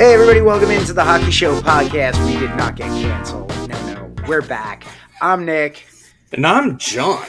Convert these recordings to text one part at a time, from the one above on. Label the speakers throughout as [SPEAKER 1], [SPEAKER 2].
[SPEAKER 1] Hey, everybody, welcome into the Hockey Show podcast. We did not get canceled. No, no, we're back. I'm Nick.
[SPEAKER 2] And I'm John.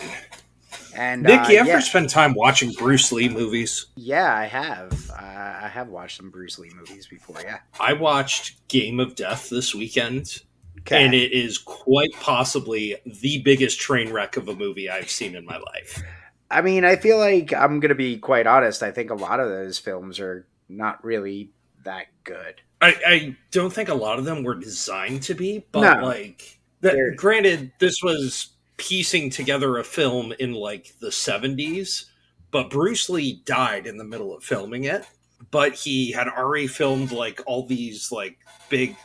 [SPEAKER 1] And
[SPEAKER 2] Nick,
[SPEAKER 1] uh,
[SPEAKER 2] you ever
[SPEAKER 1] yeah,
[SPEAKER 2] spend time watching Bruce Lee movies?
[SPEAKER 1] yeah, I have. Uh, I have watched some Bruce Lee movies before. Yeah.
[SPEAKER 2] I watched Game of Death this weekend,
[SPEAKER 1] Okay.
[SPEAKER 2] and it is quite possibly the biggest train wreck of a movie I've seen in my life.
[SPEAKER 1] I mean, I feel like I'm gonna be quite honest. I think a lot of those films are not really that good.
[SPEAKER 2] I, I don't think a lot of them were designed to be, but
[SPEAKER 1] No.
[SPEAKER 2] like, that, granted, this was piecing together a film in like the 70s, but Bruce Lee died in the middle of filming it. But he had already filmed like all these like big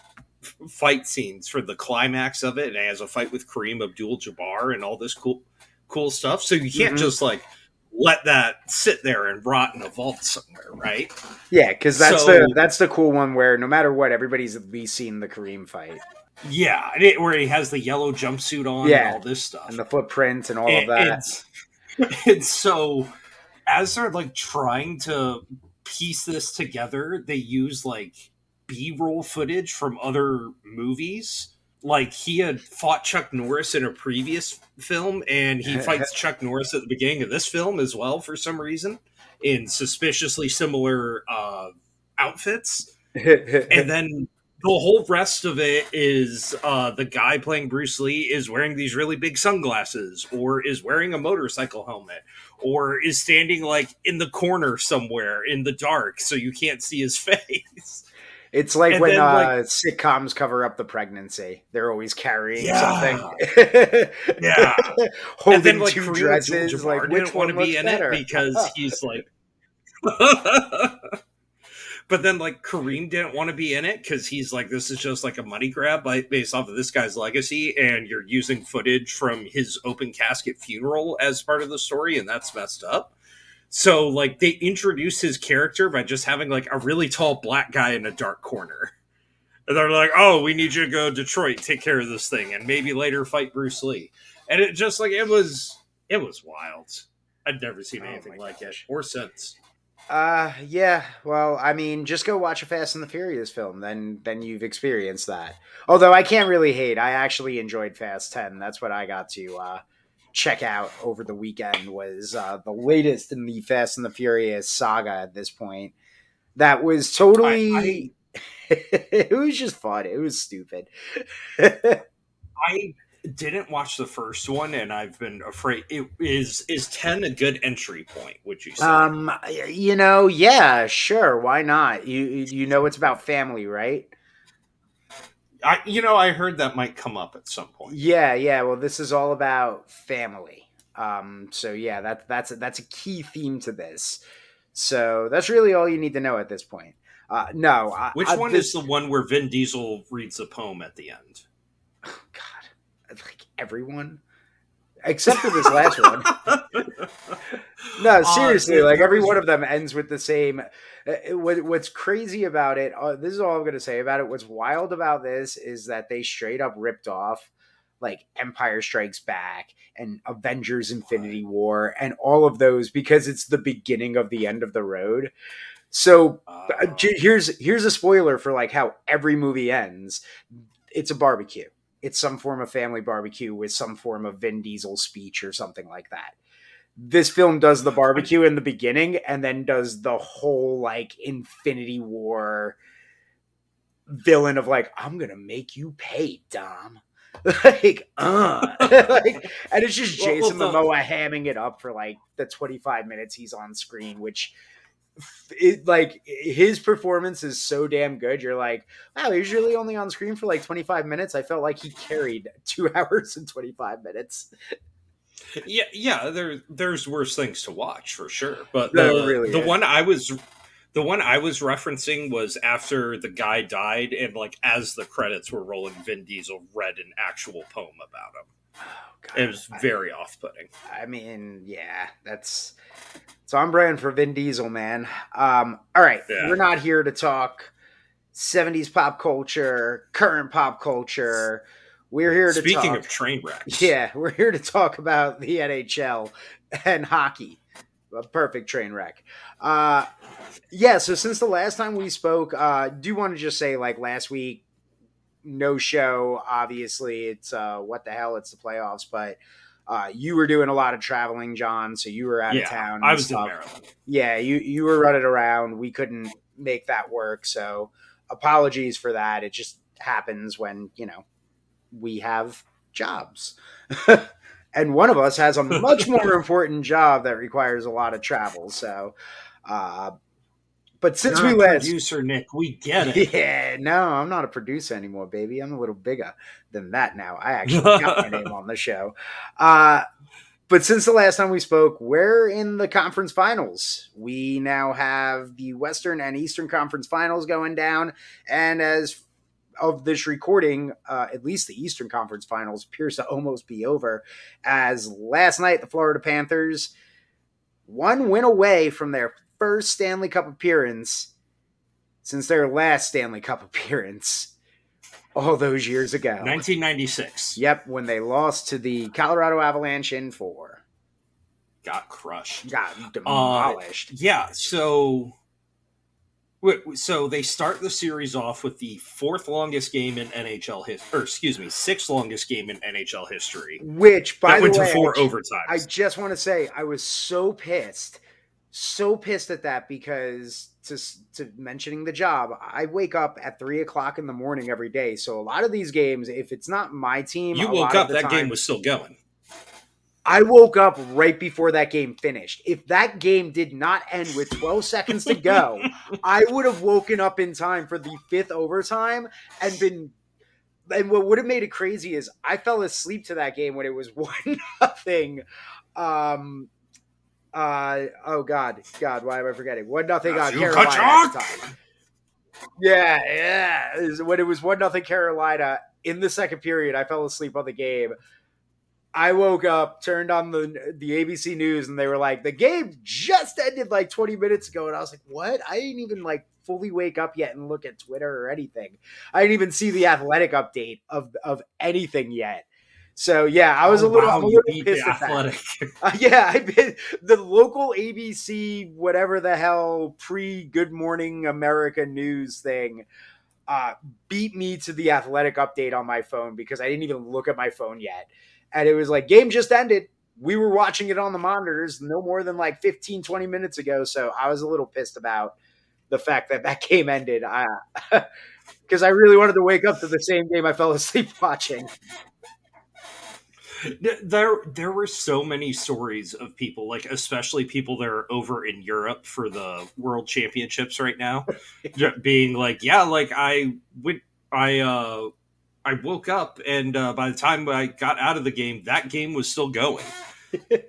[SPEAKER 2] f- fight scenes for the climax of it, and he has a fight with Kareem Abdul-Jabbar and all this cool, cool stuff. So you can't
[SPEAKER 1] Mhm.
[SPEAKER 2] just like let that sit there and rot in a vault somewhere, right?
[SPEAKER 1] Yeah, because that's
[SPEAKER 2] So-
[SPEAKER 1] the that's the cool one where no matter what, everybody's at least seen the Kareem fight
[SPEAKER 2] Yeah, and it, where he has the yellow jumpsuit on
[SPEAKER 1] Yeah,
[SPEAKER 2] and all this stuff.
[SPEAKER 1] and the footprints and all of that.
[SPEAKER 2] And, and so, as they're like trying to piece this together, they use like B roll footage from other movies. Like he had fought Chuck Norris in a previous film, and he fights Chuck Norris at the beginning of this film as well for some reason in suspiciously similar uh, outfits and then the whole rest of it is uh, the guy playing Bruce Lee is wearing these really big sunglasses, or is wearing a motorcycle helmet, or is standing like in the corner somewhere in the dark so you can't see his face.
[SPEAKER 1] It's like
[SPEAKER 2] And
[SPEAKER 1] when
[SPEAKER 2] then,
[SPEAKER 1] uh,
[SPEAKER 2] like-
[SPEAKER 1] sitcoms cover up the pregnancy. They're always carrying
[SPEAKER 2] Yeah.
[SPEAKER 1] something.
[SPEAKER 2] Yeah,
[SPEAKER 1] Holding
[SPEAKER 2] and then like
[SPEAKER 1] two dresses.
[SPEAKER 2] Abdul-Jabbar
[SPEAKER 1] Like which
[SPEAKER 2] didn't want
[SPEAKER 1] one
[SPEAKER 2] to be in
[SPEAKER 1] better?
[SPEAKER 2] it because he's like. but then like Kareem didn't want to be in it because he's like this is just like a money grab by, based off of this guy's legacy, and you're using footage from his open casket funeral as part of the story, and that's messed up. So like they introduce his character by just having like a really tall black guy in a dark corner. And they're like, "Oh, we need you to go to Detroit, take care of this thing, and maybe later fight Bruce Lee." And it just like it was, it was wild. I'd never seen
[SPEAKER 1] Oh
[SPEAKER 2] anything like it or since.
[SPEAKER 1] Uh yeah. Well, I mean, just go watch a Fast and the Furious film, then then you've experienced that. Although I can't really hate. I actually enjoyed Fast 10. That's what I got to uh check out over the weekend was uh the latest in the Fast and the Furious saga at this point. That was totally it was just fun. It was stupid.
[SPEAKER 2] I didn't watch the first one, and I've been afraid. It is is ten a good entry point? Would you say?
[SPEAKER 1] um you know, yeah, sure, why not? You you know it's about family, right?
[SPEAKER 2] I, you know, I heard that might come up at some point.
[SPEAKER 1] Yeah, yeah. Well, this is all about family. Um, so yeah, that that's a, that's a key theme to this. So that's really all you need to know at this point. Uh, no, I,
[SPEAKER 2] Which
[SPEAKER 1] I-
[SPEAKER 2] one
[SPEAKER 1] this-
[SPEAKER 2] is the one where Vin Diesel reads a poem at the end?
[SPEAKER 1] God, like everyone except for this last one. No,
[SPEAKER 2] Uh,
[SPEAKER 1] seriously, like every one of them ends with the same. uh, What, what's crazy about it? Uh, this is all I'm going to say about it. What's wild about this is that they straight up ripped off like Empire Strikes Back and Avengers: Infinity War and all of those because it's the beginning of the end of the road. So
[SPEAKER 2] Uh,
[SPEAKER 1] uh, here's here's a spoiler for like how every movie ends. It's a barbecue. It's some form of family barbecue with some form of Vin Diesel speech or something like that. This film does the barbecue in the beginning and then does the whole like Infinity War villain of like I'm gonna make you pay, Dom. like, uh, like, and it's just
[SPEAKER 2] Well, well,
[SPEAKER 1] Jason
[SPEAKER 2] the-
[SPEAKER 1] Momoa hamming it up for like the 25 minutes he's on screen, which it like his performance is so damn good. You're like, wow, he's really only on screen for like 25 minutes. I felt like he carried two hours and 25 minutes.
[SPEAKER 2] yeah, yeah. There, there's worse things to watch for sure. But the,
[SPEAKER 1] really
[SPEAKER 2] the
[SPEAKER 1] is.
[SPEAKER 2] one I was, the one I was referencing was after the guy died, and like as the credits were rolling, Vin Diesel read an actual poem about him.
[SPEAKER 1] Oh, God.
[SPEAKER 2] It was very off-putting.
[SPEAKER 1] I mean, yeah, that's it's on brand for Vin Diesel, man. Um, all right,
[SPEAKER 2] Yeah.
[SPEAKER 1] we're not here to talk 70s pop culture, current pop culture. We're here to
[SPEAKER 2] Speaking
[SPEAKER 1] talk.
[SPEAKER 2] of train wrecks,
[SPEAKER 1] Yeah, we're here to talk about the NHL and hockey. a perfect train wreck. Uh, yeah. So since the last time we spoke, uh, do you want to just say like last week, no show. Obviously, it's uh, what the hell? It's the playoffs, but. Uh, you were doing a lot of traveling, John, so you were out
[SPEAKER 2] yeah,
[SPEAKER 1] of town.
[SPEAKER 2] I was in. Maryland.
[SPEAKER 1] Yeah, you you were running around. We couldn't make that work, so apologies for that. It just happens when you know we have jobs. and one of us has a much more important job that requires a lot of travel. So, uh, but since
[SPEAKER 2] You're
[SPEAKER 1] we
[SPEAKER 2] a
[SPEAKER 1] last,
[SPEAKER 2] producer Nick, we get it.
[SPEAKER 1] yeah, no, I'm not a producer anymore, baby. I'm a little bigger than that now. I actually got my name on the show. Uh, but since the last time we spoke, we're in the conference finals. We now have the Western and Eastern Conference finals going down. And as of this recording, uh, at least the Eastern Conference finals appears to almost be over. As last night, the Florida Panthers, one win away from their first Stanley Cup appearance since their last Stanley Cup appearance all those years ago.
[SPEAKER 2] 1996
[SPEAKER 1] Yep, when they lost to the Colorado Avalanche in four.
[SPEAKER 2] got crushed.
[SPEAKER 1] Got uh, demolished.
[SPEAKER 2] Yeah, so so they start the series off with the fourth longest game in NHL history, or excuse me, sixth longest game in NHL history.
[SPEAKER 1] Which, by the
[SPEAKER 2] went
[SPEAKER 1] way,
[SPEAKER 2] to four
[SPEAKER 1] I-
[SPEAKER 2] overtimes.
[SPEAKER 1] I just want to say I was so pissed, so pissed at that because to to mentioning the job, I wake up at three o'clock in the morning every day. So a lot of these games, if it's not my team,
[SPEAKER 2] you
[SPEAKER 1] a
[SPEAKER 2] woke up, that
[SPEAKER 1] time-
[SPEAKER 2] game was still going.
[SPEAKER 1] I woke up right before that game finished. If that game did not end with 12 seconds to go, I would have woken up in time for the fifth overtime and been. And what would have made it crazy is I fell asleep to that game when it was one nothing. Um, uh, oh God, God, why am I forgetting? One nothing on Carolina at the time. Yeah, yeah. When it was one nothing Carolina in the second period, I fell asleep on the game. I woke up, turned on the the ABC news, and they were like, "The game just ended like 20 minutes ago." And I was like, "What?" I didn't even like fully wake up yet and look at Twitter or anything. I didn't even see the athletic update of of anything yet. So yeah, I was
[SPEAKER 2] Oh,
[SPEAKER 1] a little,
[SPEAKER 2] wow,
[SPEAKER 1] a little pissed at that.
[SPEAKER 2] athletic.
[SPEAKER 1] Uh, yeah, I been the local ABC, whatever the hell, pre Good Morning America news thing, uh, beat me to the athletic update on my phone because I didn't even look at my phone yet. And it was like, game just ended. We were watching it on the monitors no more than like 15, 20 minutes ago. So I was a little pissed about the fact that that game ended. Because I really wanted to wake up to the same game I fell asleep watching.
[SPEAKER 2] There there were so many stories of people like especially people that are over in Europe for the world championships right now being like yeah like I went I uh I woke up and uh, by the time I got out of the game that game was still going.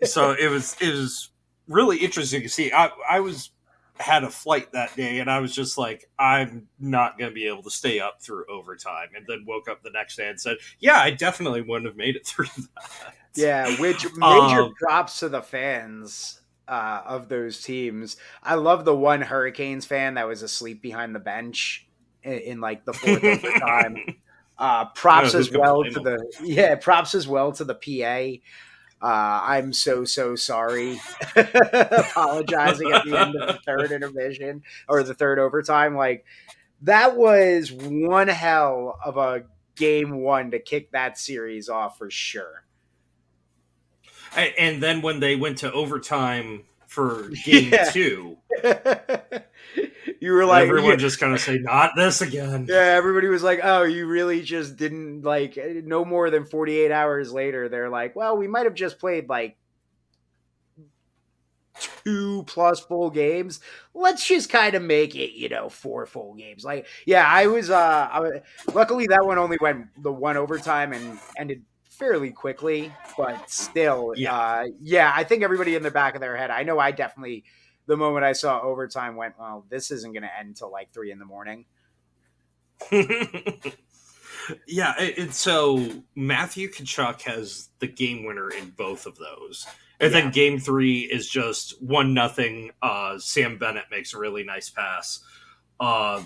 [SPEAKER 2] So it was it was really interesting to see. I I was had a flight that day and I was just like I'm not going to be able to stay up through overtime and then woke up the next day and said yeah I definitely wouldn't have made it through that
[SPEAKER 1] Yeah, which major
[SPEAKER 2] Um,
[SPEAKER 1] props to the fans uh, of those teams. I love the one Hurricanes fan that was asleep behind the bench in, in like the fourth overtime. Uh, props
[SPEAKER 2] Yeah,
[SPEAKER 1] as well to the yeah, props as well to the PA. Uh, I'm so so sorry. Apologizing at the end of the third intermission or the third overtime. Like that was one hell of a game one to kick that series off for sure.
[SPEAKER 2] And then when they went to overtime for game
[SPEAKER 1] Yeah.
[SPEAKER 2] two,
[SPEAKER 1] you were like,
[SPEAKER 2] everyone
[SPEAKER 1] yeah,
[SPEAKER 2] just kind of say, "Not this again."
[SPEAKER 1] yeah, everybody was like, oh, you really just didn't like no more than 48 hours later. They're like, well, we might have just played like two plus full games. Let's just kind of make it, you know, four full games. Like, yeah, I was, uh, I, wa- luckily that one only went the one overtime and ended fairly quickly, but still,
[SPEAKER 2] Yeah.
[SPEAKER 1] uh, yeah, I think everybody in the back of their head, I know I definitely, the moment I saw overtime went, well, this isn't going to end until like three in the morning.
[SPEAKER 2] yeah, and so Matthew Tkachuk has the game winner in both of those. And
[SPEAKER 1] Yeah.
[SPEAKER 2] then game three is just one nothing. Uh, Sam Bennett makes a really nice pass. Uh,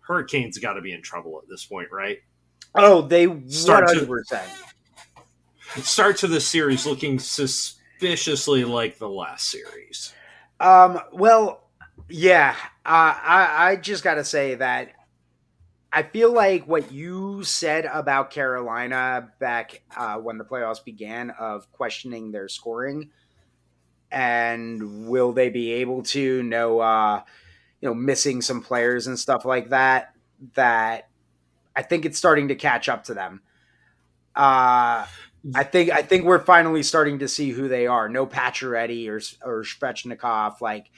[SPEAKER 2] Hurricanes got to be in trouble at this point, right?
[SPEAKER 1] Oh, they
[SPEAKER 2] Start to-
[SPEAKER 1] 100%.
[SPEAKER 2] Start to the series looking suspiciously like the last series.
[SPEAKER 1] Um, well, yeah, uh, I I just got to say that I feel like what you said about Carolina back uh, when the playoffs began of questioning their scoring and will they be able to no uh, you know missing some players and stuff like that that I think it's starting to catch up to them. Uh, I think I think we're finally starting to see who they are. No Pacioretty or or Svechnikov. Like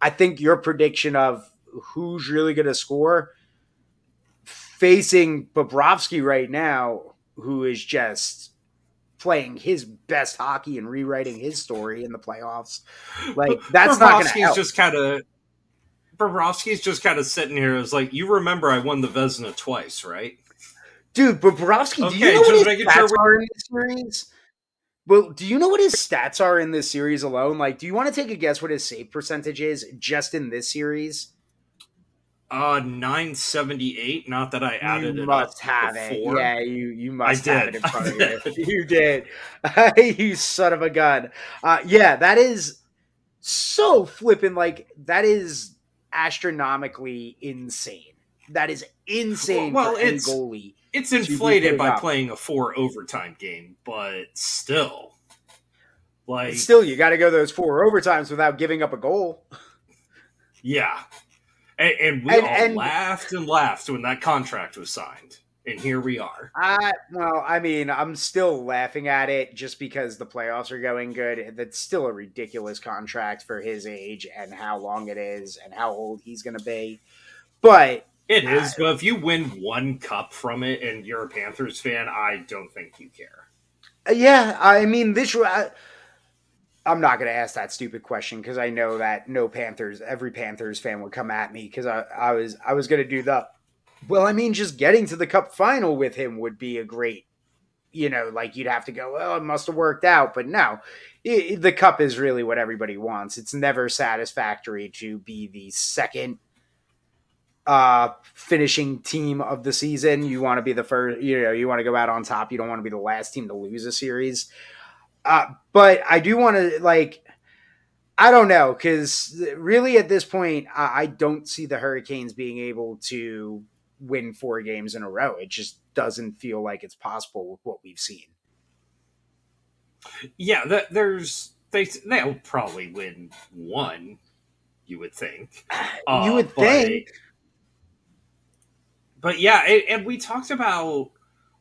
[SPEAKER 1] I think your prediction of who's really going to score facing Bobrovsky right now, who is just playing his best hockey and rewriting his story in the playoffs. Like that's not going to
[SPEAKER 2] just kind of Bobrovsky's just kind of sitting here as like, you remember I won the Vezina twice, right?
[SPEAKER 1] Dude, Bobrovsky, okay, do you know what his stats sure are in this series? Well, do you know what his stats are in this series alone? Like, do you want to take a guess what his save percentage is just in this series?
[SPEAKER 2] Uh, nine seventy eight. Not that I added
[SPEAKER 1] you
[SPEAKER 2] it.
[SPEAKER 1] Must have before. it. Yeah, you you must I have did. it in front of you. you did. you son of a gun. Uh, yeah, that is so flipping. Like that is astronomically insane. That is insane well, well, for it's, goalie.
[SPEAKER 2] It's inflated by up. playing a four overtime game, but still, like
[SPEAKER 1] still, you got to go those four overtimes without giving up a goal.
[SPEAKER 2] Yeah, and, and we and, all and, laughed and laughed when that contract was signed. And here we are.
[SPEAKER 1] Uh, well, I mean, I'm still laughing at it just because the playoffs are going good. That's still a ridiculous contract for his age and how long it is and how old he's going to be. But
[SPEAKER 2] it is. Uh, but if you win one cup from it and you're a Panthers fan, I don't think you care.
[SPEAKER 1] Yeah, I mean, this. I, I'm not going to ask that stupid question because I know that no Panthers, every Panthers fan would come at me because I, I was I was going to do the. Well, I mean, just getting to the Cup final with him would be a great, you know, like you'd have to go. Well, it must have worked out, but no, it, the Cup is really what everybody wants. It's never satisfactory to be the second uh finishing team of the season you want to be the first you know you want to go out on top you don't want to be the last team to lose a series uh, but I do want to like, I don't know because really at this point, I, I don't see the Hurricanes being able to win four games in a row. It just doesn't feel like it's possible with what we've seen.
[SPEAKER 2] Yeah, that, there's they they'll probably win one. You would think.
[SPEAKER 1] Uh, you would think.
[SPEAKER 2] But yeah, and, and, we talked about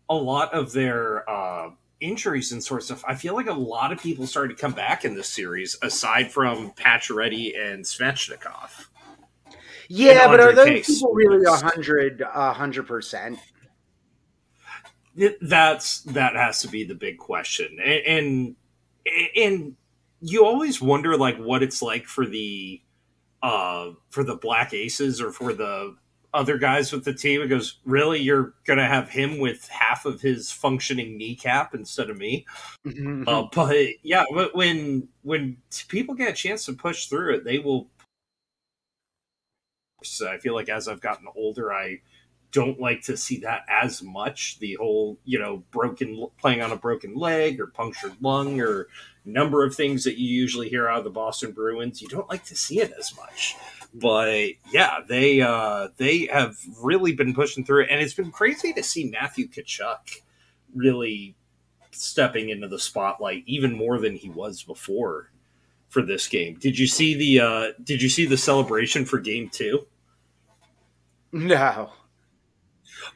[SPEAKER 2] a lot of their uh, injuries and sort of I feel like a lot of people started to come back in this series, aside from Pacioretty and Svechnikov.
[SPEAKER 1] Yeah, but are those case. people really a hundred, a hundred percent?
[SPEAKER 2] That's that has to be the big question, and, and and you always wonder like what it's like for the uh for the Black Aces or for the other guys with the team and goes, "Really, you're gonna have him with half of his functioning kneecap instead of me?" Mm-hmm. Uh, but yeah, when when people get a chance to push through it, they will. So I feel like as I've gotten older, I don't like to see that as much. The whole, you know, broken playing on a broken leg or punctured lung or number of things that you usually hear out of the Boston Bruins. You don't like to see it as much but yeah, they uh, they have really been pushing through it, and it's been crazy to see Matthew Tkachuk really stepping into the spotlight even more than he was before for this game. Did you see the uh, Did you see the celebration for Game Two?
[SPEAKER 1] No.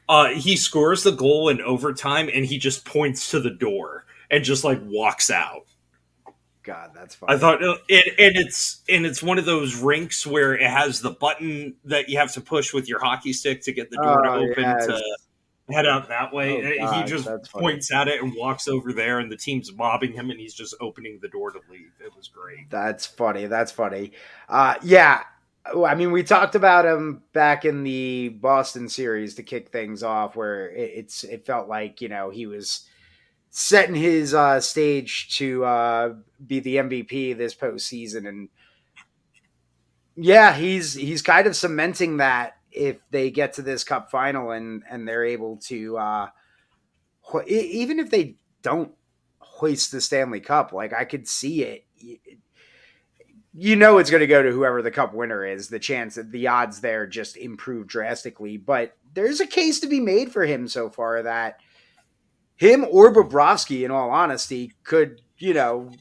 [SPEAKER 2] Uh, he scores the goal in overtime, and he just points to the door and just like walks out.
[SPEAKER 1] God, that's fun.
[SPEAKER 2] I thought, uh, it, and it's and it's one of those rinks where it has the button that you have to push with your hockey stick to get the door oh, to open yes. to head out that way. Oh, God, he just points at it and walks over there, and the team's mobbing him, and he's just opening the door to leave. It was great.
[SPEAKER 1] That's funny. That's funny. Uh, yeah. I mean, we talked about him back in the Boston series to kick things off, where it, it's it felt like you know he was setting his uh, stage to uh, be the MVP this postseason, and yeah, he's he's kind of cementing that if they get to this Cup final and and they're able to, uh, even if they don't hoist the Stanley Cup, like I could see it. you know it's going to go to whoever the cup winner is. The chance that the odds there just improve drastically, but there's a case to be made for him so far that him or Bobrovsky, in all honesty, could you know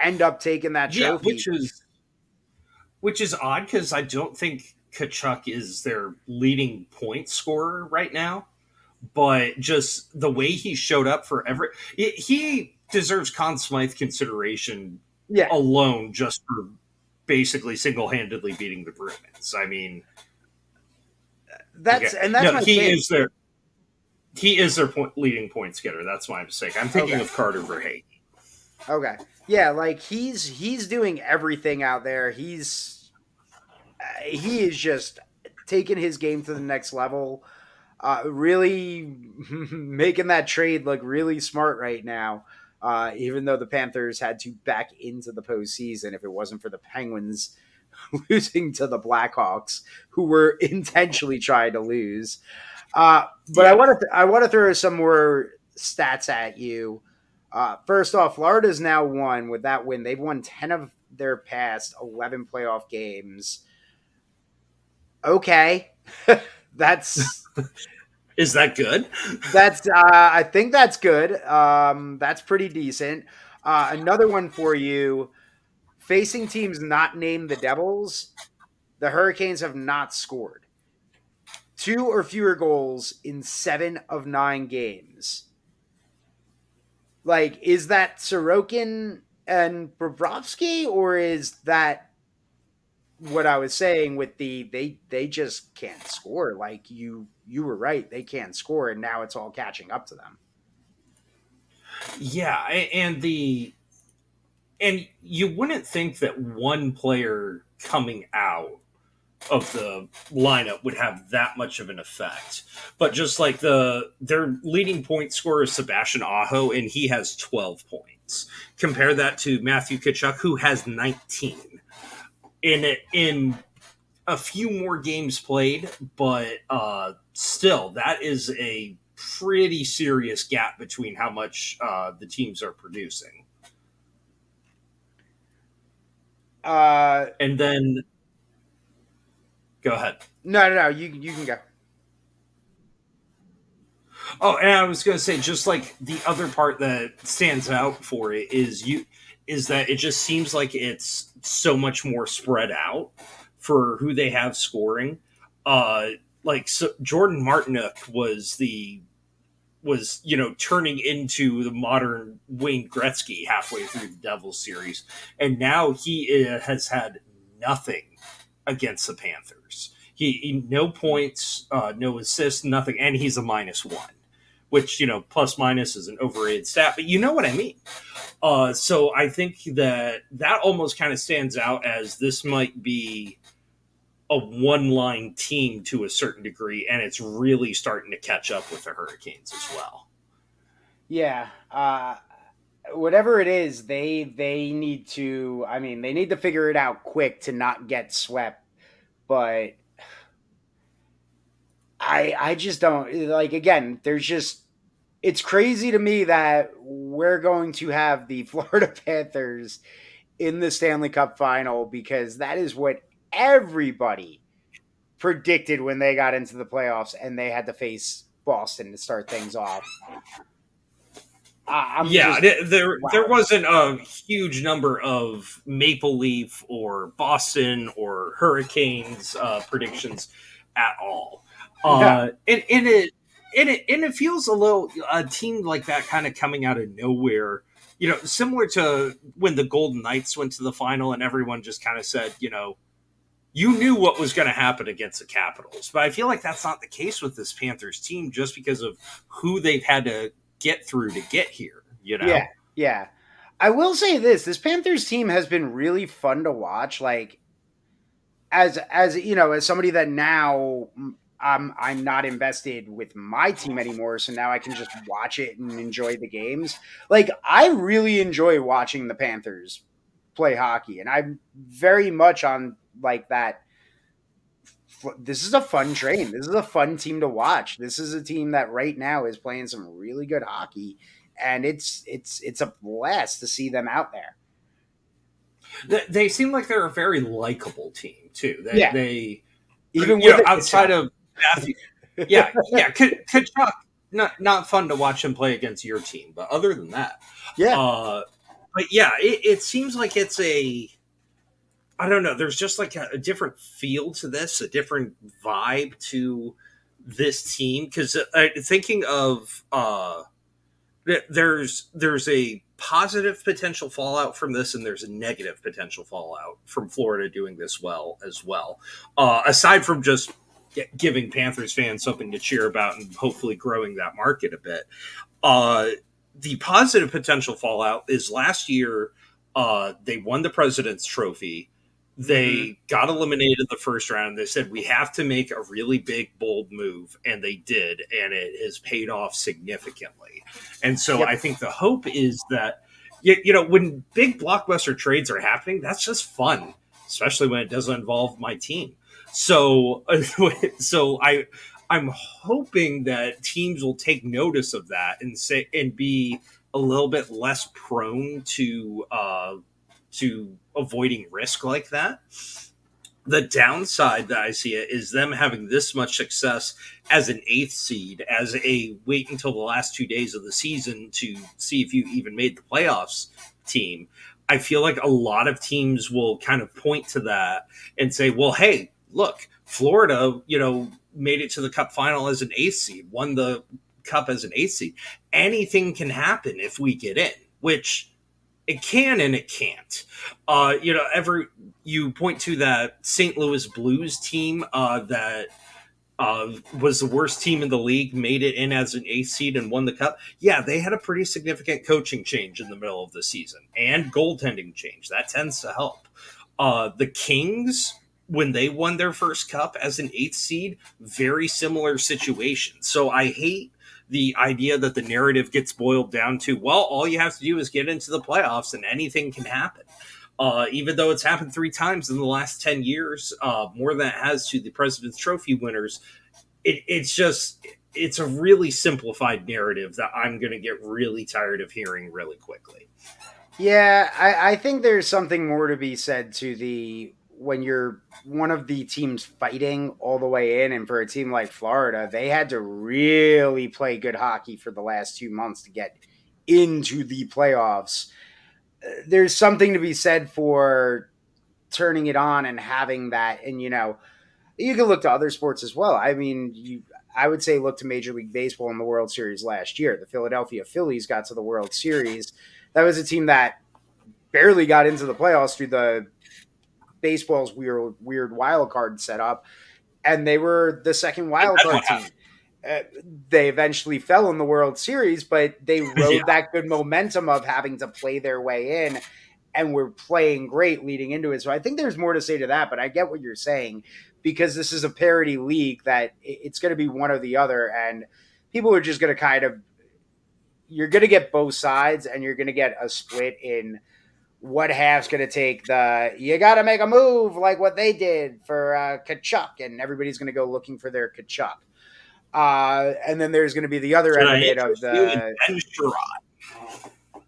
[SPEAKER 1] end up taking that trophy.
[SPEAKER 2] Yeah, which is which is odd because I don't think Tkachuk is their leading point scorer right now. But just the way he showed up for every, he deserves Conn Smythe consideration
[SPEAKER 1] yeah.
[SPEAKER 2] alone just for basically single handedly beating the Bruins. I mean,
[SPEAKER 1] that's okay. and that's no,
[SPEAKER 2] he thing. is their he is their point, leading points getter. That's my mistake. I'm thinking okay. of Carter Verhaeghe.
[SPEAKER 1] Okay, yeah, like he's he's doing everything out there. He's uh, he is just taking his game to the next level. Uh, really making that trade look really smart right now. Uh, even though the Panthers had to back into the postseason if it wasn't for the Penguins losing to the Blackhawks, who were intentionally trying to lose. Uh, but yeah. I want to th- I want to throw some more stats at you. Uh, first off, Florida's now won with that win. They've won ten of their past eleven playoff games. Okay, that's
[SPEAKER 2] is that good?
[SPEAKER 1] That's uh, I think that's good. Um, that's pretty decent. Uh, another one for you. Facing teams not named the Devils, the Hurricanes have not scored two or fewer goals in seven of nine games. Like, is that Sorokin and Bobrovsky, or is that what I was saying with the they they just can't score? Like you you were right, they can't score, and now it's all catching up to them.
[SPEAKER 2] Yeah, and the and you wouldn't think that one player coming out of the lineup would have that much of an effect. But just like the their leading point scorer is Sebastian Aho, and he has 12 points. Compare that to Matthew Tkachuk, who has 19. In in a few more games played, but uh, still, that is a pretty serious gap between how much uh, the teams are producing.
[SPEAKER 1] Uh,
[SPEAKER 2] and then Go ahead.
[SPEAKER 1] No, no, no. You you can go.
[SPEAKER 2] Oh, and I was going to say, just like the other part that stands out for it is you is that it just seems like it's so much more spread out for who they have scoring. Uh, like so Jordan Martinook was the was you know turning into the modern Wayne Gretzky halfway through the Devils series, and now he uh, has had nothing against the Panthers. He, he no points, uh, no assists, nothing, and he's a minus one, which you know plus minus is an overrated stat, but you know what I mean. Uh, so I think that that almost kind of stands out as this might be a one line team to a certain degree, and it's really starting to catch up with the Hurricanes as well.
[SPEAKER 1] Yeah, uh, whatever it is, they they need to. I mean, they need to figure it out quick to not get swept. But I I just don't like. Again, there's just it's crazy to me that we're going to have the Florida Panthers in the Stanley Cup final because that is what everybody predicted when they got into the playoffs and they had to face Boston to start things off.
[SPEAKER 2] I'm yeah, just, there wow. there wasn't a huge number of Maple Leaf or Boston or Hurricanes uh, predictions at all. Uh, yeah. and, and it and it and it feels a little a team like that kind of coming out of nowhere. You know, similar to when the Golden Knights went to the final and everyone just kind of said, you know, you knew what was going to happen against the Capitals. But I feel like that's not the case with this Panthers team just because of who they've had to get through to get here. You know?
[SPEAKER 1] Yeah, yeah. I will say this: this Panthers team has been really fun to watch. Like, as as you know, as somebody that now I'm I'm not invested with my team anymore, so now I can just watch it and enjoy the games. Like, I really enjoy watching the Panthers play hockey, and I'm very much on like that this is a fun train. This is a fun team to watch. This is a team that right now is playing some really good hockey, and it's it's it's a blast to see them out there.
[SPEAKER 2] They seem like they're a very likable team too. They, yeah. they even know, outside of Matthew, yeah, yeah, Tkachuk, not not fun to watch him play against your team, but other than that,
[SPEAKER 1] yeah.
[SPEAKER 2] Uh, but yeah, it, it, seems like it's a. I don't know. There's just like a, a different feel to this, a different vibe to this team. Because uh, thinking of uh, there's there's a positive potential fallout from this, and there's a negative potential fallout from Florida doing this well as well. Uh, aside from just giving Panthers fans something to cheer about and hopefully growing that market a bit. Uh, the positive potential fallout is last year uh, they won the President's Trophy. They mm-hmm. got eliminated in the first round. They said we have to make a really big, bold move, and they did, and it has paid off significantly. And so yep. I think the hope is that you, you know when big blockbuster trades are happening, that's just fun, especially when it doesn't involve my team. So, so I, I'm hoping that teams will take notice of that and say and be a little bit less prone to uh, to avoiding risk like that. The downside that I see it is them having this much success as an eighth seed, as a wait until the last two days of the season to see if you even made the playoffs team. I feel like a lot of teams will kind of point to that and say, well, hey, look, Florida, you know, made it to the cup final as an eighth seed, won the cup as an eighth seed. Anything can happen if we get in, which it can and it can't. Uh, you know, ever you point to that St. Louis Blues team uh, that uh, was the worst team in the league, made it in as an eighth seed and won the cup. Yeah, they had a pretty significant coaching change in the middle of the season and goaltending change. That tends to help. Uh, the Kings when they won their first cup as an eighth seed, very similar situation. So I hate the idea that the narrative gets boiled down to, well, all you have to do is get into the playoffs and anything can happen. Uh, even though it's happened three times in the last 10 years, uh, more than it has to the President's Trophy winners, it, it's just, it's a really simplified narrative that I'm going to get really tired of hearing really quickly.
[SPEAKER 1] Yeah, I, I think there's something more to be said to the when you're one of the teams fighting all the way in, and for a team like Florida, they had to really play good hockey for the last two months to get into the playoffs. Uh, there's something to be said for turning it on and having that, and you know, you can look to other sports as well. I mean, you, I would say look to Major League Baseball in the World Series last year. The Philadelphia Phillies got to the World Series. That was a team that barely got into the playoffs through the baseball's weird weird wild card setup, and they were the second wild card team. Uh, they eventually fell in the World Series, but they rode yeah. that good momentum of having to play their way in, and were playing great leading into it. So I think there's more to say to that, but I get what you're saying because this is a parity league that it's going to be one or the other, and people are just going to kind of you're going to get both sides, and you're going to get a split in what half's going to take the you got to make a move like what they did for uh, Tkachuk, and everybody's going to go looking for their Tkachuk. Uh, and then there's going to be the other end of the.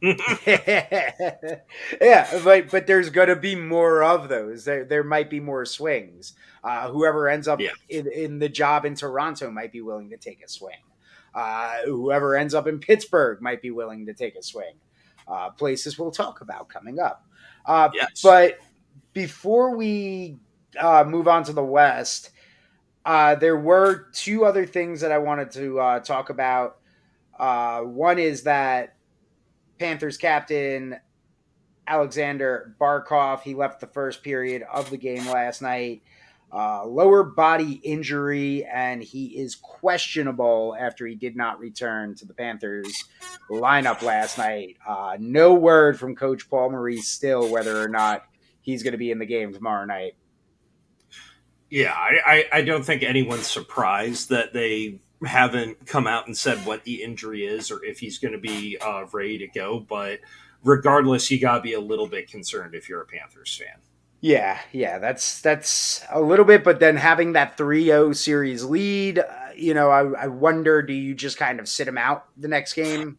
[SPEAKER 1] yeah, but but there's going to be more of those. There there might be more swings. Uh, whoever ends up yeah. in, in the job in Toronto might be willing to take a swing. Uh, whoever ends up in Pittsburgh might be willing to take a swing uh, places we'll talk about coming up. Uh, yes. But before we uh, move on to the West, uh, there were two other things that I wanted to uh, talk about. Uh, one is that Panthers captain Alexander Barkov, he left the first period of the game last night uh, lower body injury, and he is questionable after he did not return to the Panthers lineup last night. Uh, no word from Coach Paul Maurice still whether or not he's going to be in the game tomorrow night.
[SPEAKER 2] Yeah, I, I, don't think anyone's surprised that they haven't come out and said what the injury is or if he's going to be uh, ready to go. But regardless, you got to be a little bit concerned if you're a Panthers fan.
[SPEAKER 1] Yeah, yeah, that's that's a little bit, but then having that 3-0 series lead, uh, you know, I, I wonder, do you just kind of sit him out the next game?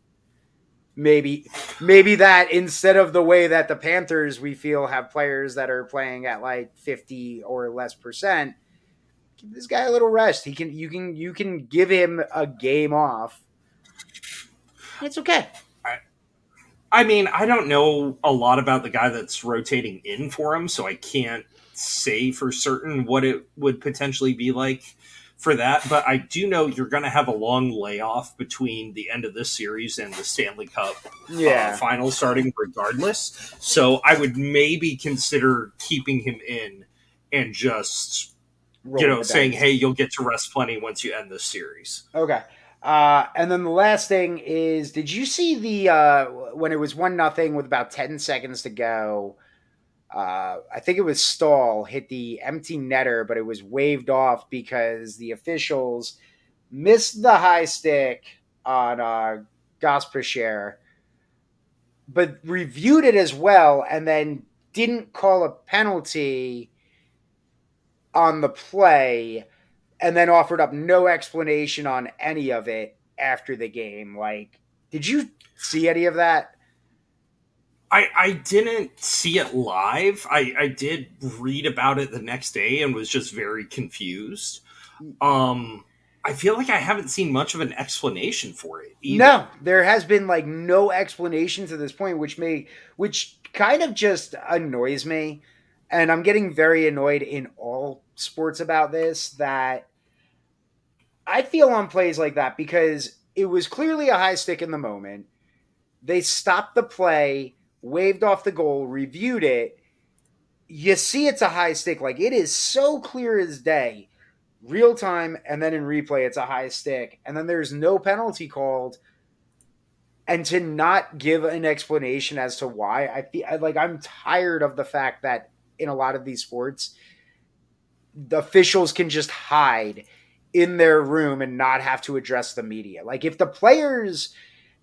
[SPEAKER 1] maybe maybe that instead of the way that the Panthers we feel have players that are playing at like 50 or less percent give this guy a little rest. He can you can you can give him a game off. It's okay
[SPEAKER 2] I, mean I don't know a lot about the guy that's rotating in for him so I can't say for certain what it would potentially be like for that, but I do know you're going to have a long layoff between the end of this series and the Stanley Cup uh,
[SPEAKER 1] yeah.
[SPEAKER 2] uh, final starting, regardless. So I would maybe consider keeping him in and just Roll you know saying, "Hey, you'll get to rest plenty once you end this series."
[SPEAKER 1] Okay. Uh, and then the last thing is, did you see the uh, when it was one nothing with about ten seconds to go? uh, I think it was Staal hit the empty netter, but it was waved off because the officials missed the high stick on uh, Gostisbehere, but reviewed it as well, and then didn't call a penalty on the play, and then offered up no explanation on any of it after the game. Like, did you see any of that?
[SPEAKER 2] I, I didn't see it live. I, I did read about it the next day and was just very confused. Um, I feel like I haven't seen much of an explanation for it.
[SPEAKER 1] Either. No, there has been like no explanation to this point, which may which kind of just annoys me. And I'm getting very annoyed in all sports about this that I feel on plays like that because it was clearly a high stick in the moment. They stopped the play waved off the goal, reviewed it. You see it's a high stick. Like it is so clear as day, real time, and then in replay, it's a high stick. And then there's no penalty called. And to not give an explanation as to why, I feel like I'm tired of the fact that in a lot of these sports, the officials can just hide in their room and not have to address the media. Like if the players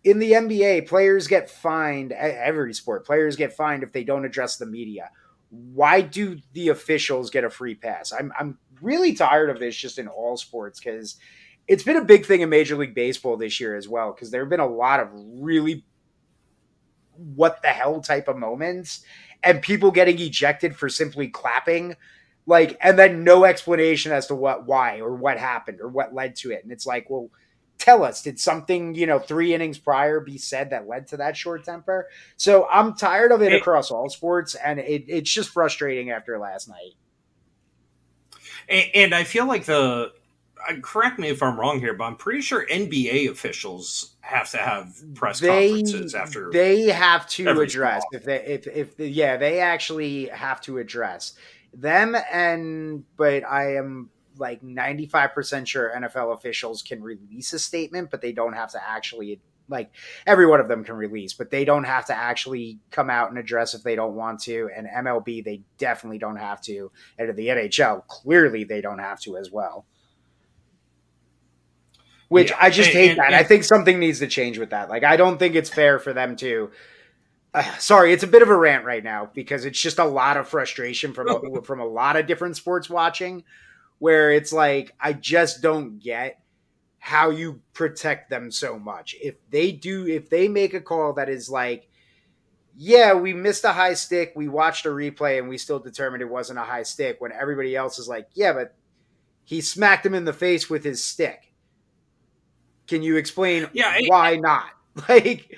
[SPEAKER 1] in the NBA, players get fined. Every sport, players get fined if they don't address the media. Why do the officials get a free pass? I'm I'm really tired of this just in all sports because it's been a big thing in Major League Baseball this year as well. Because there have been a lot of really what the hell type of moments and people getting ejected for simply clapping like and then no explanation as to what why or what happened or what led to it. And it's like well tell us did something you know three innings prior be said that led to that short temper? So i'm tired of it across all sports and it, it's just frustrating after last night.
[SPEAKER 2] And, and i feel like the correct me if i'm wrong here but i'm pretty sure nba officials have to have press they, conferences after
[SPEAKER 1] they have to address if they if, if yeah they actually have to address them and but i am like 95% sure NFL officials can release a statement, but they don't have to actually like every one of them can release, but they don't have to actually come out and address if they don't want to. And MLB, they definitely don't have to. And the NHL, clearly they don't have to as well. Which yeah. I just and, hate and, that. And, I think something needs to change with that. Like, I don't think it's fair for them to. Uh, sorry, it's a bit of a rant right now because it's just a lot of frustration from a, from a lot of different sports watching where it's like I just don't get how you protect them so much. If they do, if they make a call that is like, yeah, we missed a high stick, we watched a replay, and we still determined it wasn't a high stick, when everybody else is like, yeah, but he smacked him in the face with his stick. Can you explain yeah, why not? Like,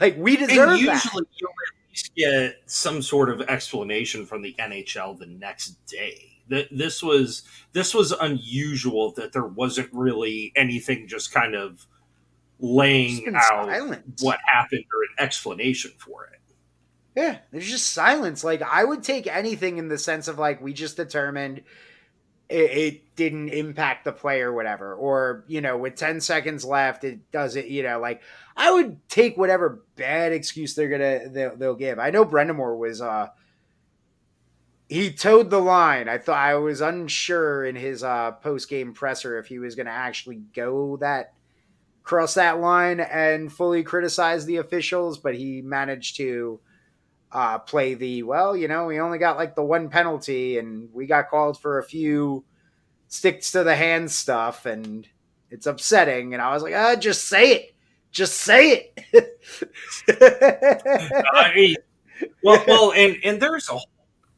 [SPEAKER 1] like we deserve usually that.
[SPEAKER 2] You'll at least get some sort of explanation from the NHL the next day That this was this was unusual that there wasn't really anything just kind of laying out silent. what happened or an explanation for it.
[SPEAKER 1] Yeah, there's just silence. Like I would take anything in the sense of like we just determined it, it, didn't impact the play or whatever, or you know, with ten seconds left, it does it. You know, like I would take whatever bad excuse they're gonna they'll, they'll give. I know Brind'Amour was uh he toed the line. I thought I was unsure in his uh, post game presser if he was going to actually go that cross that line and fully criticize the officials, but he managed to uh, play the well. You know, we only got like the one penalty, and we got called for a few sticks to the hand stuff, and it's upsetting. And I was like, ah, just say it. Just say
[SPEAKER 2] it. I mean, well, well, and and there's a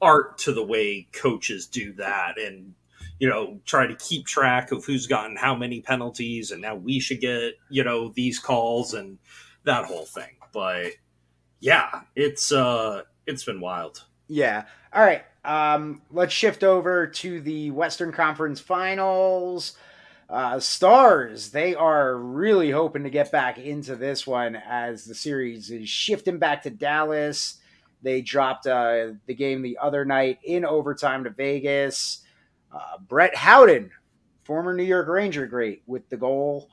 [SPEAKER 2] art to the way coaches do that, and you know, try to keep track of who's gotten how many penalties, and now we should get you know these calls and that whole thing. But yeah, it's uh, it's been wild.
[SPEAKER 1] Yeah. All right. Um, let's shift over to the Western Conference Finals. Uh, Stars, they are really hoping to get back into this one as the series is shifting back to Dallas. They dropped uh, the game the other night in overtime to Vegas. Uh, Brett Howden, former New York Ranger great, with the goal.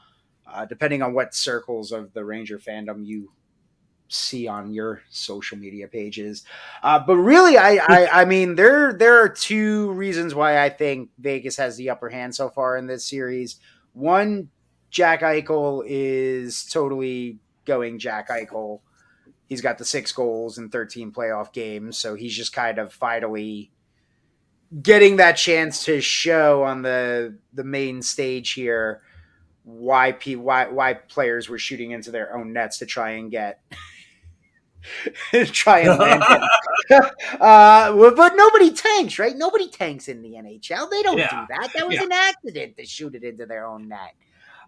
[SPEAKER 1] Uh, depending on what circles of the Ranger fandom you see on your social media pages. Uh, but really, I, I, I mean, there there are two reasons why I think Vegas has the upper hand so far in this series. One, Jack Eichel is totally going Jack Eichel. He's got the six goals in 13 playoff games, so he's just kind of finally getting that chance to show on the the main stage here why p why why players were shooting into their own nets to try and get try and land uh, but nobody tanks, right? Nobody tanks in the NHL. They don't yeah. do that. That was yeah. an accident to shoot it into their own net.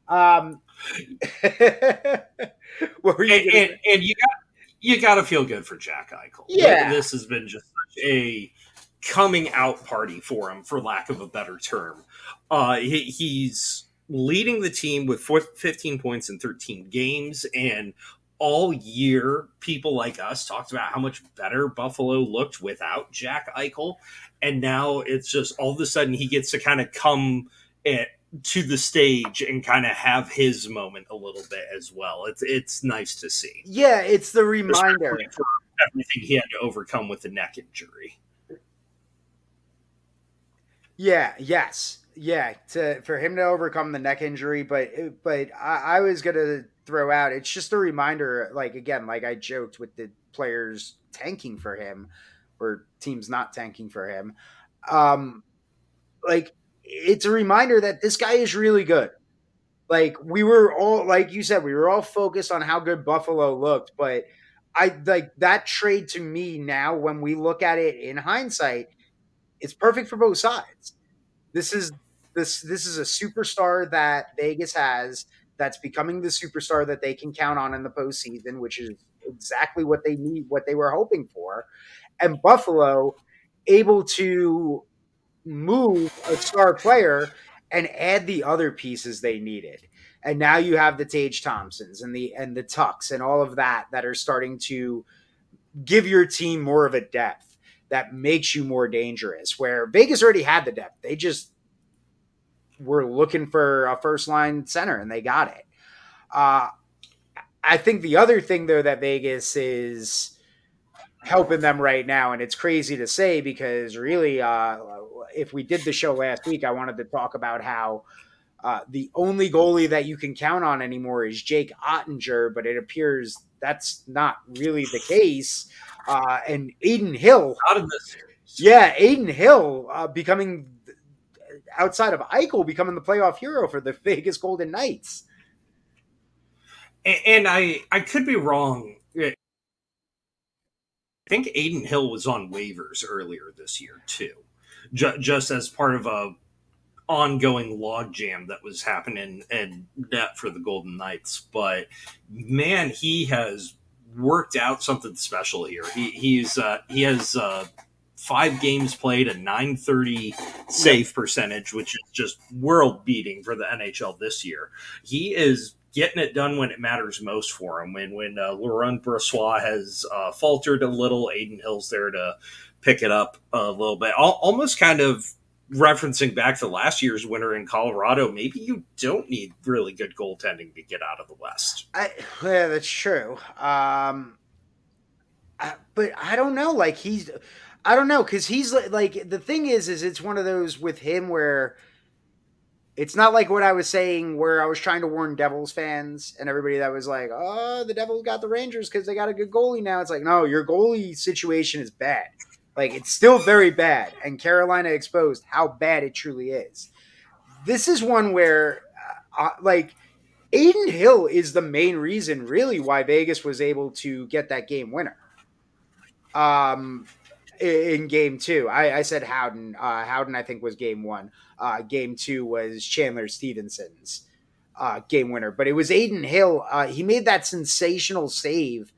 [SPEAKER 1] Um,
[SPEAKER 2] what you and, and, and, you got you got to feel good for Jack Eichel.
[SPEAKER 1] Yeah,
[SPEAKER 2] this has been just such a coming out party for him, for lack of a better term. Uh, he, he's leading the team with 15 points in 13 games and all year, people like us talked about how much better Buffalo looked without Jack Eichel. And now it's just all of a sudden he gets to kind of come at, to the stage and kind of have his moment a little bit as well. It's it's nice to see.
[SPEAKER 1] Yeah, it's the reminder
[SPEAKER 2] for everything he had to overcome with the neck injury.
[SPEAKER 1] Yeah, yes. Yeah, to for him to overcome the neck injury, but but I, I was gonna throw out. It's just a reminder, like again, like I joked with the players tanking for him or teams not tanking for him. Um, like it's a reminder that this guy is really good. Like we were all, like you said, we were all focused on how good Buffalo looked, but I like that trade to me now. When we look at it in hindsight, it's perfect for both sides. This is this this is a superstar that Vegas has that's becoming the superstar that they can count on in the postseason, which is exactly what they need, what they were hoping for. And Buffalo able to move a star player and add the other pieces they needed. And now you have the Tage Thompsons and the and the Tucks and all of that that are starting to give your team more of a depth that makes you more dangerous. Where Vegas already had the depth. They just were looking for a first line center and they got it. Uh, I think the other thing though that Vegas is helping them right now, and it's crazy to say because really, uh, if we did the show last week, I wanted to talk about how uh, the only goalie that you can count on anymore is Jake Oettinger, but it appears that's not really the case. Uh, and Adin Hill,
[SPEAKER 2] out of this,
[SPEAKER 1] yeah, Adin Hill uh, becoming outside of Eichel becoming the playoff hero for the Vegas Golden Knights.
[SPEAKER 2] And, and I I could be wrong. I think Adin Hill was on waivers earlier this year too, J- just as part of a ongoing logjam that was happening and net for the Golden Knights. But man, he has worked out something special here. He, he's uh, he has uh, five games played, a 930 save percentage, which is just world beating for the NHL this year. He is getting it done when it matters most for him. When when uh, Laurent Brossoit has uh, faltered a little, Adin Hill's there to pick it up a little bit. almost kind of referencing back to last year's winner in Colorado, maybe you don't need really good goaltending to get out of the West.
[SPEAKER 1] I, yeah, that's true. Um, I, but I don't know. Like he's I don't know because he's like the thing is is it's one of those with him where it's not like what I was saying where I was trying to warn Devils fans and everybody that was like, oh, the Devils got the Rangers because they got a good goalie now. It's like, no, your goalie situation is bad. Like it's still very bad, and Carolina exposed how bad it truly is. This is one where, uh, uh like, Adin Hill is the main reason, really, why Vegas was able to get that game winner. Um, in game two, I, I said Howden. Uh, Howden, I think, was game one. Uh, game two was Chandler Stephenson's uh, game winner, but it was Adin Hill. Uh, he made that sensational save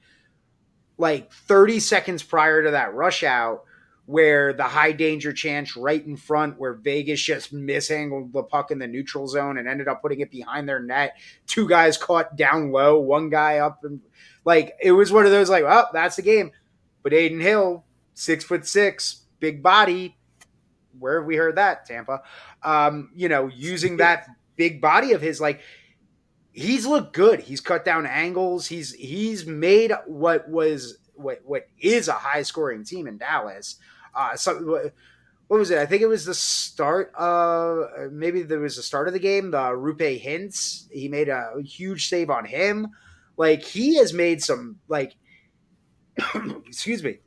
[SPEAKER 1] like 30 seconds prior to that rush out where the high danger chance right in front, where Vegas just mishandled the puck in the neutral zone and ended up putting it behind their net. Two guys caught down low, one guy up, and like it was one of those like, oh, that's the game. But Adin Hill, six foot six, big body. Where have we heard that? Tampa. Um, you know, using that big body of his, like he's looked good. He's cut down angles. He's he's made what was what what is a high scoring team in Dallas uh, so, what was it? I think it was the start. of maybe there was the start of the game. The Roope Hintz He made a huge save on him. Like he has made some like. excuse me.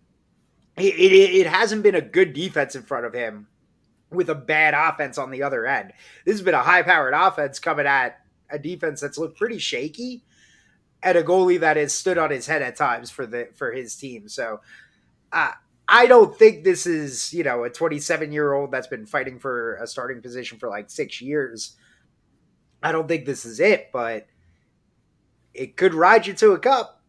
[SPEAKER 1] It, it, it hasn't been a good defense in front of him with a bad offense on the other end. This has been a high powered offense coming at a defense that's looked pretty shaky at a goalie that has stood on his head at times for the for his team. So uh, I don't think this is, you know, a 27 year old that's been fighting for a starting position for like six years. I don't think this is it, but it could ride you to a cup.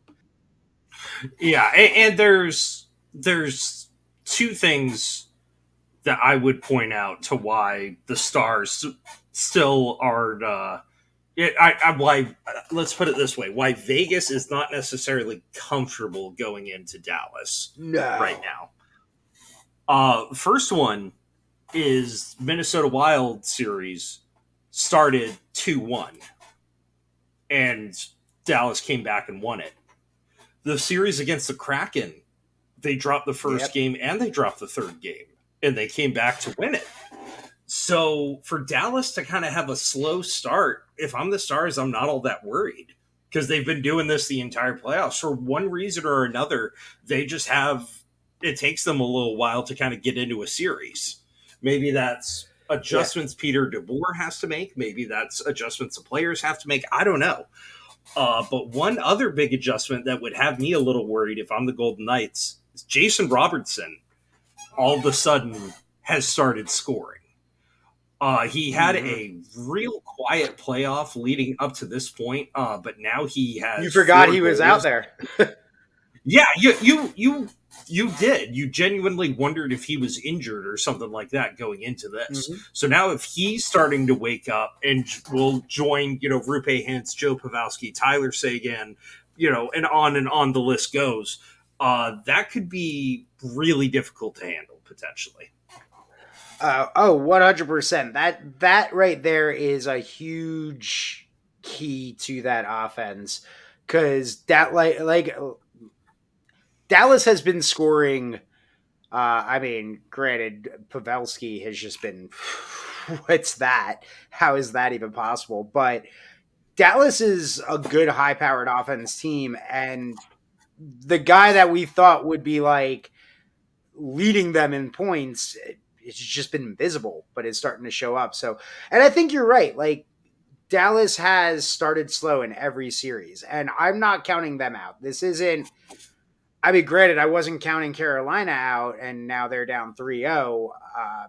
[SPEAKER 2] Yeah, and, and there's there's two things that I would point out to why the Stars still are. Uh, it, I, I, why? Let's put it this way: why Vegas is not necessarily comfortable going into Dallas
[SPEAKER 1] no.
[SPEAKER 2] right now. Uh, first one is Minnesota Wild series started two one, and Dallas came back and won it. The series against the Kraken, they dropped the first yep. game and they dropped the third game, and they came back to win it. So for Dallas to kind of have a slow start, if I'm the Stars, I'm not all that worried because they've been doing this the entire playoffs. For one reason or another, they just have it takes them a little while to kind of get into a series. Maybe that's adjustments yeah. Peter DeBoer has to make. Maybe that's adjustments the players have to make. I don't know. Uh, but one other big adjustment that would have me a little worried if I'm the Golden Knights is Jason Robertson all of a sudden has started scoring. Uh, he had mm-hmm. a real quiet playoff leading up to this point, uh, but now he has.
[SPEAKER 1] You forgot he was out there.
[SPEAKER 2] yeah, you you you you did. You genuinely wondered if he was injured or something like that going into this. Mm-hmm. So now, if he's starting to wake up and will join, you know, Roope Hintz, Joe Pavelski, Tyler Seguin, you know, and on and on the list goes, uh, that could be really difficult to handle potentially.
[SPEAKER 1] Uh, oh, 100%. That that right there is a huge key to that offense cuz that like like Dallas has been scoring uh, I mean, granted, Pavelski has just been what's that? How is that even possible? But Dallas is a good high powered offense team and the guy that we thought would be like leading them in points it's just been invisible, but it's starting to show up. So, and I think you're right. Like Dallas has started slow in every series, and I'm not counting them out. This isn't. I mean, granted, I wasn't counting Carolina out, and now they're down 3 0. Uh,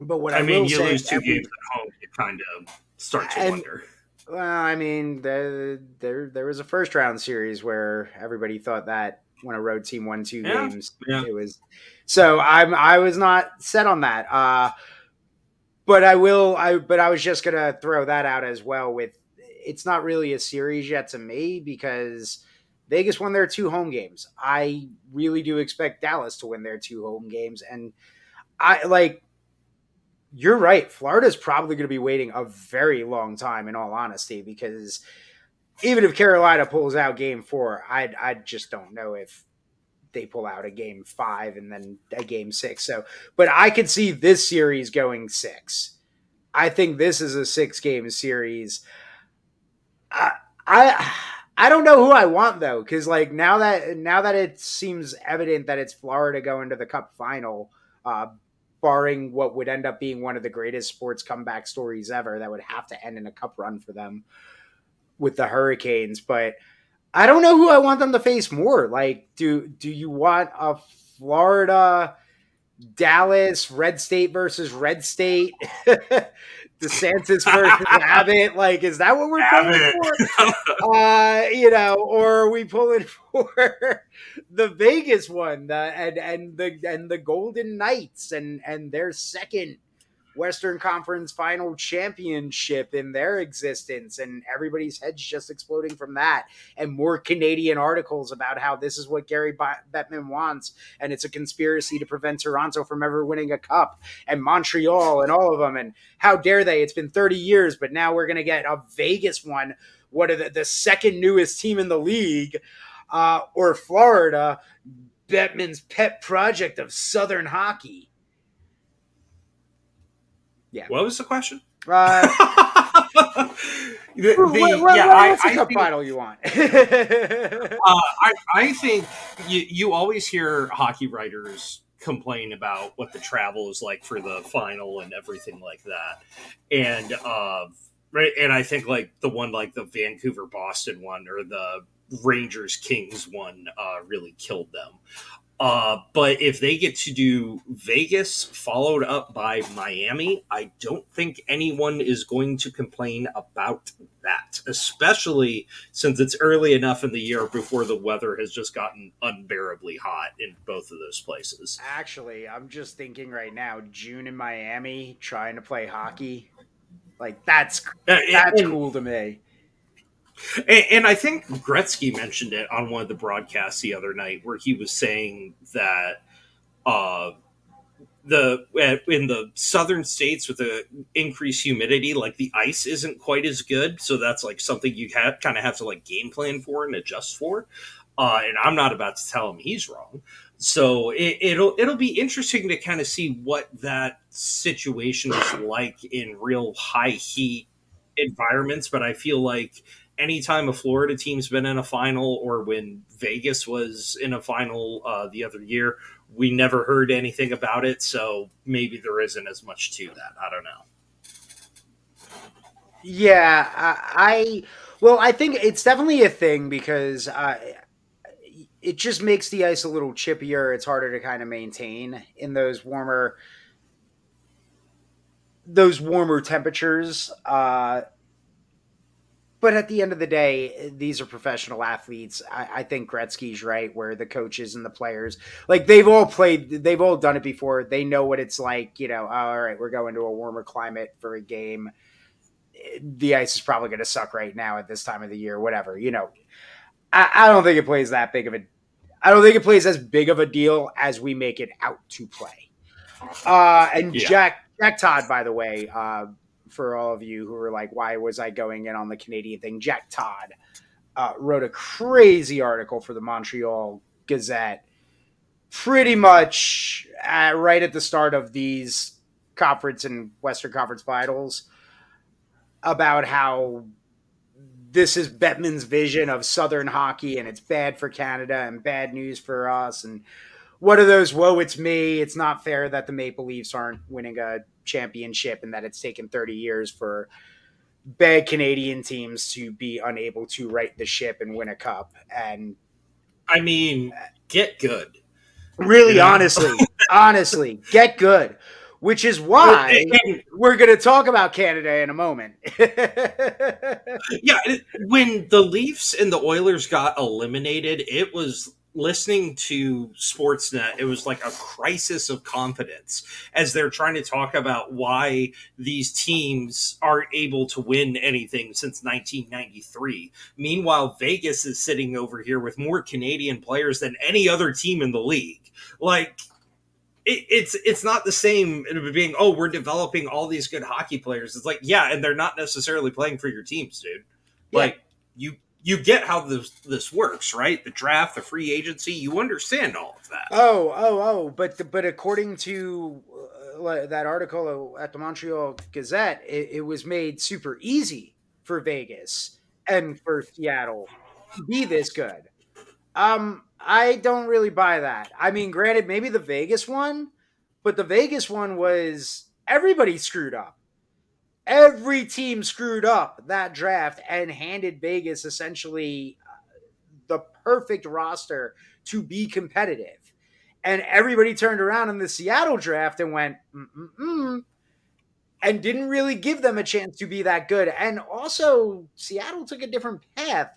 [SPEAKER 1] but what I, I mean, you lose two
[SPEAKER 2] games at home, you kind of start to and, wonder.
[SPEAKER 1] Well, I mean, the, there there was a first round series where everybody thought that when a road team won two yeah, games, yeah. it was so I'm I was not set on that. Uh, but I will. I but I was just gonna throw that out as well. With it's not really a series yet to me because Vegas won their two home games. I really do expect Dallas to win their two home games, and I like. You're right. Florida's probably going to be waiting a very long time, in all honesty, because even if Carolina pulls out Game Four, I I just don't know if they pull out a game five and then a game six. So, but I could see this series going six. I think this is a six game series. I, I I don't know who I want though, because like now that now that it seems evident that it's Florida going to the Cup final, uh, barring what would end up being one of the greatest sports comeback stories ever, that would have to end in a Cup run for them. With the Hurricanes, but I don't know who I want them to face more. Like, do do you want a Florida, Dallas, Red State versus Red State? DeSantis versus Abbott. Like, is that what we're pulling for? uh, you know, or are we pulling for the Vegas one, the, and and the and the Golden Knights and and their second Western Conference Final Championship in their existence, and everybody's heads just exploding from that, and more Canadian articles about how this is what Gary Bettman wants, and it's a conspiracy to prevent Toronto from ever winning a cup, and Montreal, and all of them, and how dare they? It's been 30 years, but now we're going to get a Vegas one, what are the, the second newest team in the league, uh, or Florida, Bettman's pet project of Southern hockey
[SPEAKER 2] yeah. What was the question?
[SPEAKER 1] Uh, the, the, what, what, yeah, what's I, I think, you want?
[SPEAKER 2] uh, I, I think you, you always hear hockey writers complain about what the travel is like for the final and everything like that. And uh, right, and I think like the one like the Vancouver Boston one or the Rangers Kings one uh, really killed them. Uh, but if they get to do Vegas followed up by Miami, I don't think anyone is going to complain about that, especially since it's early enough in the year before the weather has just gotten unbearably hot in both of those places.
[SPEAKER 1] Actually, I'm just thinking right now, June in Miami trying to play hockey. Like that's that's cool to me.
[SPEAKER 2] And, and, I think Gretzky mentioned it on one of the broadcasts the other night, where he was saying that uh, the in the southern states with the increased humidity, like the ice isn't quite as good, so that's like something you have kind of have to like game plan for and adjust for. Uh, and I'm not about to tell him he's wrong. So it, it'll it'll be interesting to kind of see what that situation is like in real high heat environments. But I feel like anytime a Florida team's been in a final or when Vegas was in a final uh, the other year, we never heard anything about it. So maybe there isn't as much to that. I don't know.
[SPEAKER 1] Yeah, I, I well, I think it's definitely a thing because uh, it just makes the ice a little chippier. It's harder to kind of maintain in those warmer those warmer temperatures. Uh, but at the end of the day, these are professional athletes. I, I, think Gretzky's right, where the coaches and the players, like they've all played, they've all done it before. They know what it's like. You know, all right, we're going to a warmer climate for a game. The ice is probably going to suck right now at this time of the year. Whatever, you know. I, I don't think it plays that big of a. I don't think it plays as big of a deal as we make it out to play. Uh, and yeah. Jack Jack Todd, by the way, uh, for all of you who were like, why was I going in on the Canadian thing? Jack Todd uh, wrote a crazy article for the Montreal Gazette, pretty much right at the start of these conference and Western Conference finals about how this is Bettman's vision of Southern hockey and it's bad for Canada and bad news for us. And what are those? Whoa, it's me. It's not fair that the Maple Leafs aren't winning a championship and that it's taken 30 years for bad Canadian teams to be unable to right the ship and win a cup. And
[SPEAKER 2] I mean, get good.
[SPEAKER 1] Really, yeah. honestly, honestly, get good. Which is why we're going to talk about Canada in a moment.
[SPEAKER 2] yeah, when the Leafs and the Oilers got eliminated, it was listening to Sportsnet, it was like a crisis of confidence as they're trying to talk about why these teams aren't able to win anything since 1993. Meanwhile, Vegas is sitting over here with more Canadian players than any other team in the league. Like, it, it's it's not the same being oh we're developing all these good hockey players. It's like yeah, and they're not necessarily playing for your teams, dude. Yeah. Like you you get how this this works, right? The draft, the free agency, you understand all of that.
[SPEAKER 1] Oh, oh, oh! But but according to uh, that article at the Montreal Gazette, it, it, was made super easy for Vegas and for Seattle to be this good. Um, I don't really buy that. I mean, granted, maybe the Vegas one, but the Vegas one was everybody screwed up. Every team screwed up that draft and handed Vegas essentially uh, the perfect roster to be competitive. And everybody turned around in the Seattle draft and went, Mm-mm-mm, and didn't really give them a chance to be that good. And also, Seattle took a different path.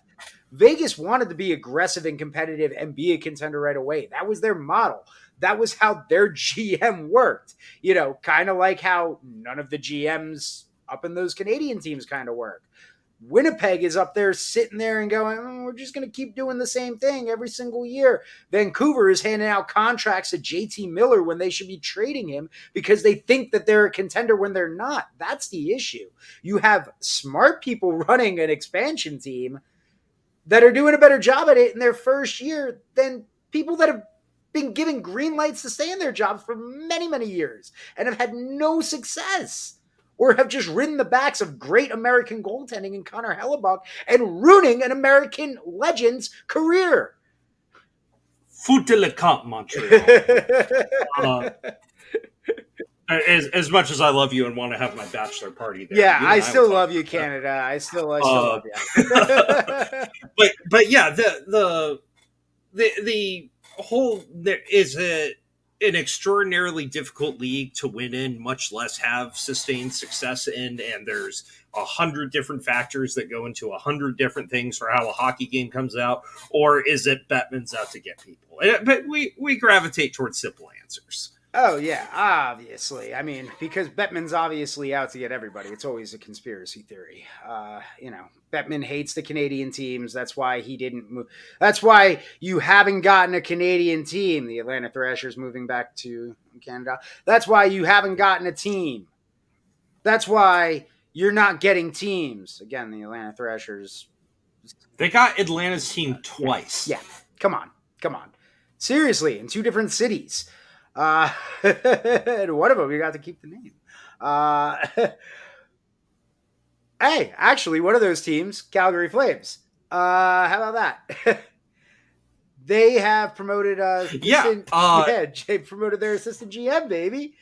[SPEAKER 1] Vegas wanted to be aggressive and competitive and be a contender right away. That was their model. That was how their GM worked. You know, kind of like how none of the GMs up in those Canadian teams kind of work. Winnipeg is up there sitting there and going, oh, we're just going to keep doing the same thing every single year. Vancouver is handing out contracts to JT Miller when they should be trading him because they think that they're a contender when they're not. That's the issue. You have smart people running an expansion team that are doing a better job at it in their first year than people that have been given green lights to stay in their jobs for many, many years and have had no success or have just ridden the backs of great American goaltending in Connor Hellebuyck and ruining an American legend's career.
[SPEAKER 2] Foot de la Camp, Montreal. uh, as, as much as I love you and want to have my bachelor party there.
[SPEAKER 1] Yeah, I still love you, Canada. I still, I still uh, love
[SPEAKER 2] you. but but yeah, the the the the whole there is a an extraordinarily difficult league to win in, much less have sustained success in. And there's a hundred different factors that go into a hundred different things for how a hockey game comes out. Or is it Batman's out to get people? Eh, but we we gravitate towards simple answers.
[SPEAKER 1] Oh yeah, obviously. I mean, because Bettman's obviously out to get everybody. It's always a conspiracy theory. Uh, you know, Bettman hates the Canadian teams. That's why he didn't move. That's why you haven't gotten a Canadian team. The Atlanta Thrashers moving back to Canada. That's why you haven't gotten a team. That's why you're not getting teams. Again, the Atlanta Thrashers.
[SPEAKER 2] They got Atlanta's team twice.
[SPEAKER 1] Yeah. yeah. Come on. Come on. Seriously, in two different cities. Uh, and one of them, you got to keep the name. Uh, hey, actually, one of those teams, Calgary Flames. Uh, how about that? they have promoted uh
[SPEAKER 2] yeah, uh,
[SPEAKER 1] yeah they promoted their assistant gm baby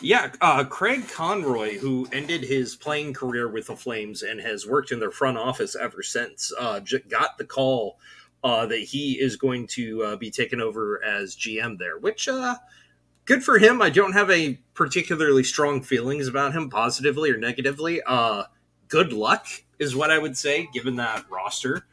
[SPEAKER 2] yeah uh craig conroy who ended his playing career with the flames and has worked in their front office ever since uh got the call uh, that he is going to uh, be taken over as GM there, which uh, good for him. I don't have a particularly strong feelings about him, positively or negatively. Uh, good luck is what I would say, given that roster.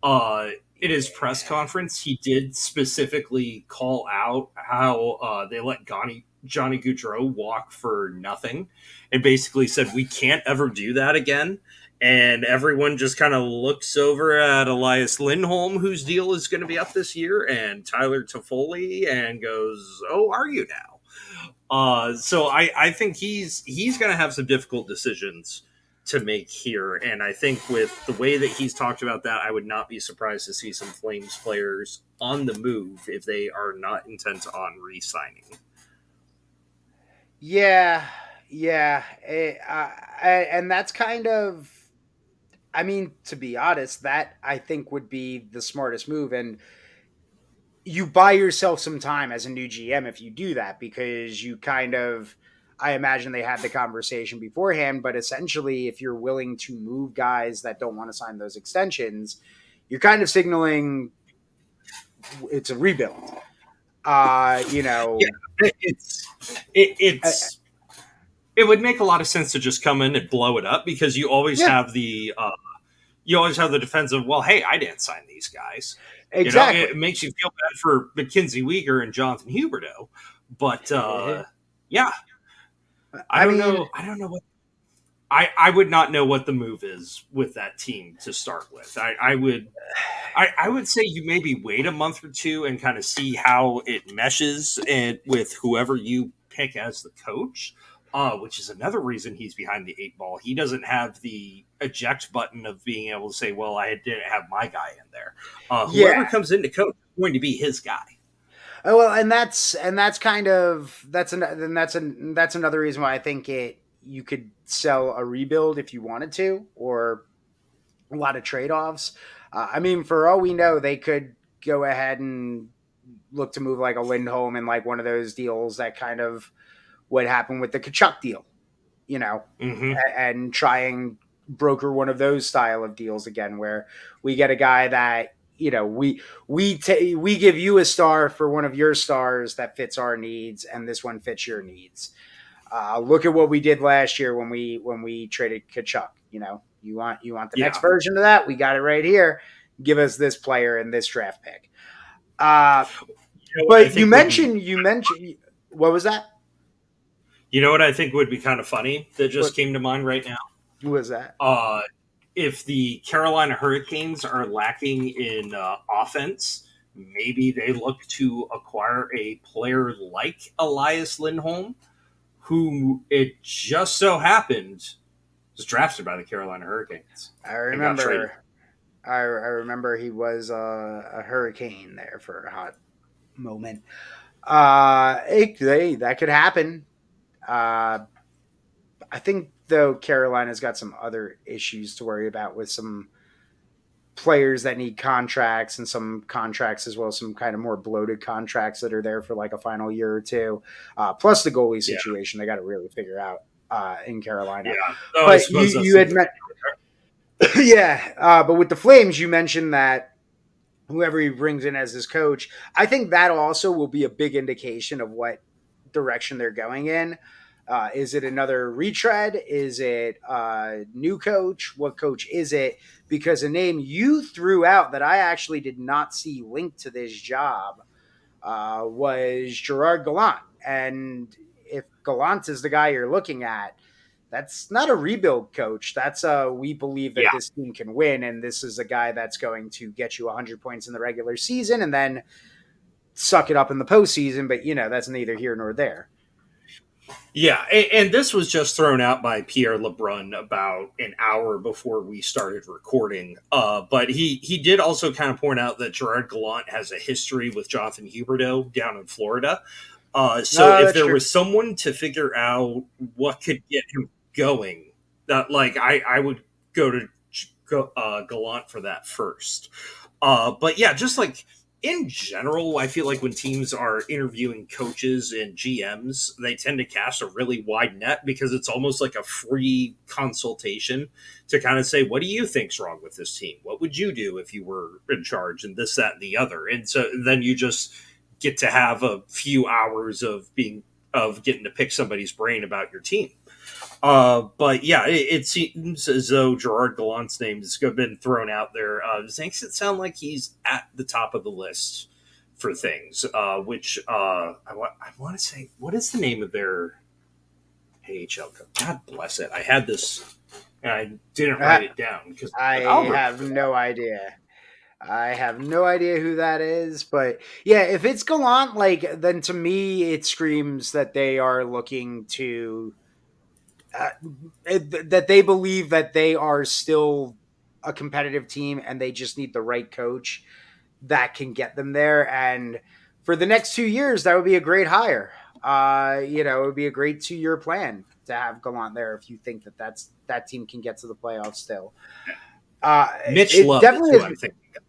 [SPEAKER 2] Uh, in his press conference, he did specifically call out how uh, they let Johnny Johnny Gaudreau walk for nothing, and basically said we can't ever do that again and everyone just kind of looks over at Elias Lindholm, whose deal is going to be up this year, and Tyler Toffoli, and goes, "Oh, are you now?" Uh, so I, I think he's he's going to have some difficult decisions to make here, and I think with the way that he's talked about that, I would not be surprised to see some Flames players on the move if they are not intent on re-signing.
[SPEAKER 1] Yeah, yeah, it, uh, and that's kind of I mean, to be honest, that I think would be the smartest move. And you buy yourself some time as a new GM if you do that because you kind of, I imagine they had the conversation beforehand, but essentially, if you're willing to move guys that don't want to sign those extensions, you're kind of signaling it's a rebuild. Uh, you know,
[SPEAKER 2] yeah, it's it, it's it would make a lot of sense to just come in and blow it up because you always yeah. have the uh, you always have the defense of well hey i didn't sign these guys
[SPEAKER 1] exactly
[SPEAKER 2] you know, it, makes you feel bad for MacKenzie Weegar and jonathan huberdeau but uh, yeah i, I don't mean, know i don't know what I, I would not know what the move is with that team to start with. I, I would I, I would say you maybe wait a month or two and kind of see how it meshes and with whoever you pick as the coach uh, which is another reason he's behind the eight ball. He doesn't have the eject button of being able to say, "Well, I didn't have my guy in there." Uh, whoever yeah. comes into coach is going to be his guy.
[SPEAKER 1] Oh, well, and that's and that's kind of that's an and that's an that's another reason why I think it you could sell a rebuild if you wanted to, or a lot of trade offs. Uh, I mean, for all we know, they could go ahead and look to move like a Lindholm in like one of those deals that kind of what happened with the Tkachuk deal, you know,
[SPEAKER 2] Mm-hmm.
[SPEAKER 1] a- and try and broker one of those style of deals again, where we get a guy that you know we we ta- we give you a star for one of your stars that fits our needs, and this one fits your needs. Uh, look at what we did last year when we when we traded Tkachuk. You know, you want you want the
[SPEAKER 2] Yeah.
[SPEAKER 1] next version of that? We got it right here. Give us this player and this draft pick. Uh,
[SPEAKER 2] You know
[SPEAKER 1] but you
[SPEAKER 2] would be-
[SPEAKER 1] mentioned you mentioned what was that?
[SPEAKER 2] you know what I think would be kind of funny that just
[SPEAKER 1] What?
[SPEAKER 2] came to mind right now.
[SPEAKER 1] Who was that?
[SPEAKER 2] Uh, if the Carolina Hurricanes are lacking in uh, offense, maybe they look to acquire a player like Elias Lindholm, who it just so happened was drafted by the Carolina Hurricanes.
[SPEAKER 1] I remember. I, I remember he was a, a hurricane there for a hot moment. Uh, it, they, that could happen. Uh, I think though Carolina's got some other issues to worry about with some players that need contracts and some contracts as well, some kind of more bloated contracts that are there for like a final year or two. Uh, plus the goalie
[SPEAKER 2] Yeah.
[SPEAKER 1] situation, they got to really figure out uh, in Carolina
[SPEAKER 2] Yeah, Oh,
[SPEAKER 1] but you, you had met, yeah. Uh, but with the Flames, you mentioned that whoever he brings in as his coach, I think that also will be a big indication of what direction they're going in. Uh, is it another retread? Is it a new coach? What coach is it? Because a name you threw out that I actually did not see linked to this job uh, was Gerard Gallant. And if Gallant is the guy you're looking at, that's not a rebuild coach. That's a we believe that
[SPEAKER 2] Yeah.
[SPEAKER 1] this team can win, and this is a guy that's going to get you 100 points in the regular season and then suck it up in the postseason. But you know that's neither here nor there.
[SPEAKER 2] Yeah, and, and this was just thrown out by Pierre Lebrun about an hour before we started recording. Uh, but he he did also kind of point out that Gerard Gallant has a history with Jonathan Huberdeau down in Florida. Uh, so
[SPEAKER 1] No,
[SPEAKER 2] if there
[SPEAKER 1] true.
[SPEAKER 2] was someone to figure out what could get him going, that like I I would go to uh, Gallant for that first. Uh, but yeah, just like in general, I feel like when teams are interviewing coaches and GMs, they tend to cast a really wide net because it's almost like a free consultation to kind of say, what do you think's wrong with this team? What would you do if you were in charge and this, that, and the other? And so then you just get to have a few hours of being of getting to pick somebody's brain about your team. Uh, but yeah, it, it seems as though Gerard Gallant's name has been thrown out there. Uh, makes it sound like he's at the top of the list for things. Uh, which uh, I, wa- I want to say, what is the name of their AHL? coach? God bless it. I had this and I didn't write it down because
[SPEAKER 1] I have no idea. I have no idea who that is, but yeah, if it's Gallant, like then to me it screams that they are looking to uh, that they believe that they are still a competitive team and they just need the right coach that can get them there. And for the next two years, that would be a great hire. Uh, you know, it would be a great two-year plan to have Gallant there if you think that that's that team can get to the playoffs still. Uh,
[SPEAKER 2] Mitch
[SPEAKER 1] it
[SPEAKER 2] Love
[SPEAKER 1] definitely
[SPEAKER 2] is
[SPEAKER 1] is-
[SPEAKER 2] who I'm thinking. of.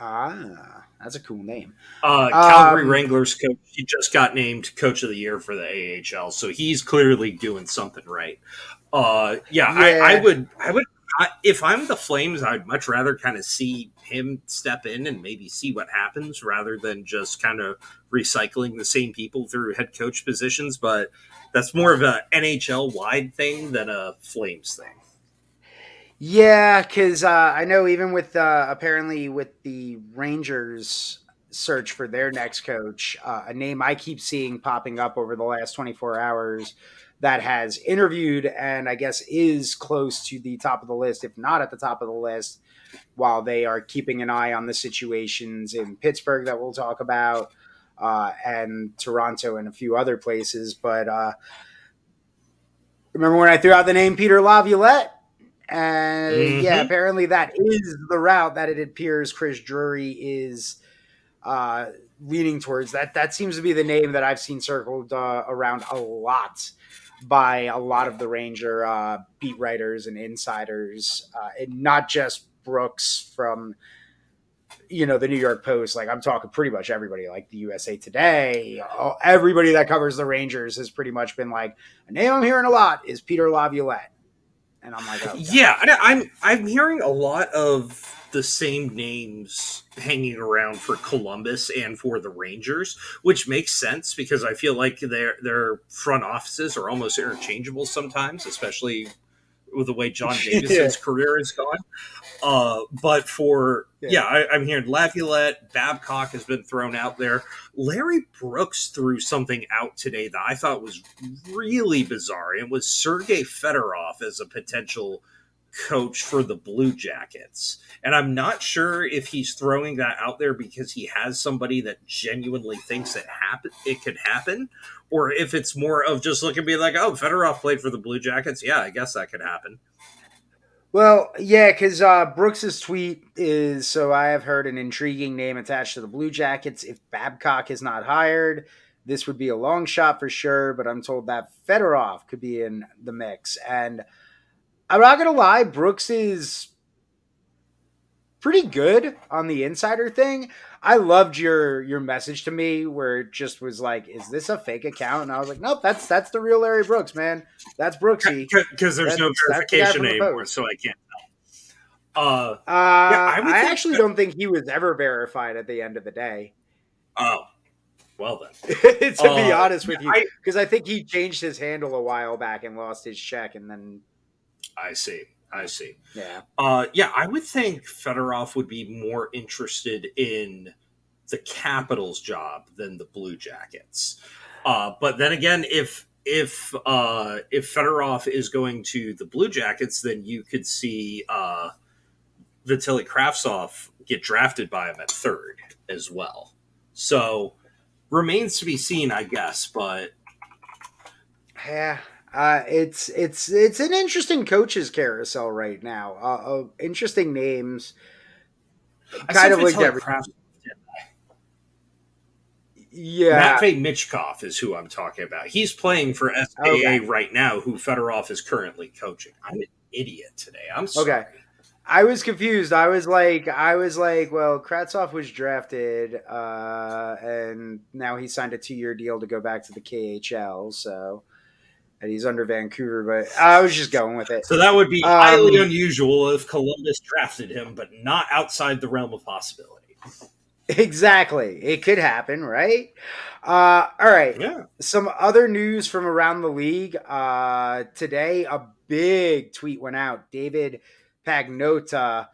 [SPEAKER 1] Ah, that's a cool name.
[SPEAKER 2] Uh, Calgary
[SPEAKER 1] Um,
[SPEAKER 2] Wranglers coach. He just got named coach of the year for the AHL, so he's clearly doing something right. Uh, yeah, I,
[SPEAKER 1] Yeah.
[SPEAKER 2] I would, I would, I, if I'm the Flames, I'd much rather kind of see him step in and maybe see what happens rather than just kind of recycling the same people through head coach positions. But that's more of a NHL wide thing than a Flames thing.
[SPEAKER 1] Yeah, because uh, I know even with uh, apparently with the Rangers search for their next coach, uh, a name I keep seeing popping up over the last 24 hours that has interviewed and I guess is close to the top of the list, if not at the top of the list, while they are keeping an eye on the situations in Pittsburgh that we'll talk about uh, and Toronto and a few other places. But uh, remember when I threw out the name Peter Laviolette? And
[SPEAKER 2] Mhm.
[SPEAKER 1] yeah, apparently that is the route that it appears Chris Drury is uh, leaning towards. That that seems to be the name that I've seen circled uh, around a lot by a lot of the Ranger uh, beat writers and insiders, uh, and not just Brooks from you know the New York Post, like I'm talking pretty much everybody, like the USA Today, all, everybody that covers the Rangers has pretty much been like, a name I'm hearing a lot is Peter Laviolette, and I'm like, oh,
[SPEAKER 2] yeah, I'm I'm hearing a lot of the same names hanging around for Columbus and for the Rangers, which makes sense because I feel like their their front offices are almost interchangeable sometimes, especially with the way John Davidson's yeah. career has gone. Uh, but for yeah, yeah I, am hearing Laviolette, Babcock has been thrown out there. Larry Brooks threw something out today that I thought was really bizarre. It was Sergei Fedorov as a potential coach for the Blue Jackets. And I'm not sure if he's throwing that out there because he has somebody that genuinely thinks it happen it could happen, or if it's more of just looking be like, oh, Fedorov played for the Blue Jackets. Yeah, I guess that could happen.
[SPEAKER 1] Well, yeah, because uh, Brooks's tweet is so I have heard an intriguing name attached to the Blue Jackets. If Babcock is not hired, this would be a long shot for sure, but I'm told that Fedorov could be in the mix. And I'm not gonna lie, Brooks is pretty good on the insider thing. I loved your your message to me where it just was like, "Is this a fake account?" And I was like, "Nope, that's that's the real Larry Brooks, man. That's Brooksy."
[SPEAKER 2] Because there's that's, no verification anymore, so I can't
[SPEAKER 1] tell. Uh, uh yeah, I, I actually that... don't think he was ever verified at the end of the day.
[SPEAKER 2] Oh, well then.
[SPEAKER 1] to uh, be honest with you, because I, I think he changed his handle a while back and lost his check, and then
[SPEAKER 2] I see. I see.
[SPEAKER 1] Yeah.
[SPEAKER 2] Uh, yeah, I would think Fedorov would be more interested in the Capitals job than the Blue Jackets. Uh, but then again, if if uh, if Fedorov is going to the Blue Jackets, then you could see uh, Vitaly Kravtsov get drafted by him at third as well. So remains to be seen, I guess. But
[SPEAKER 1] yeah, uh, it's it's it's an interesting coaches carousel right now. Uh, uh interesting names, kind of like every.
[SPEAKER 2] Yeah, Matvey Michkov is who I'm talking about. He's playing for SKA okay. right now, who Fedorov is currently coaching. I'm an idiot today. I'm sorry. Okay.
[SPEAKER 1] I was confused. I was like, I was like, well, Kravtsov was drafted, uh, and now he signed a two-year deal to go back to the KHL. So and he's under Vancouver, but I was just going with it.
[SPEAKER 2] So that would be um, highly unusual if Columbus drafted him, but not outside the realm of possibility.
[SPEAKER 1] Exactly. It could happen, right? Uh, all right.
[SPEAKER 2] Yeah.
[SPEAKER 1] Some other news from around the league. Uh, today, a big tweet went out. David Pagnotta,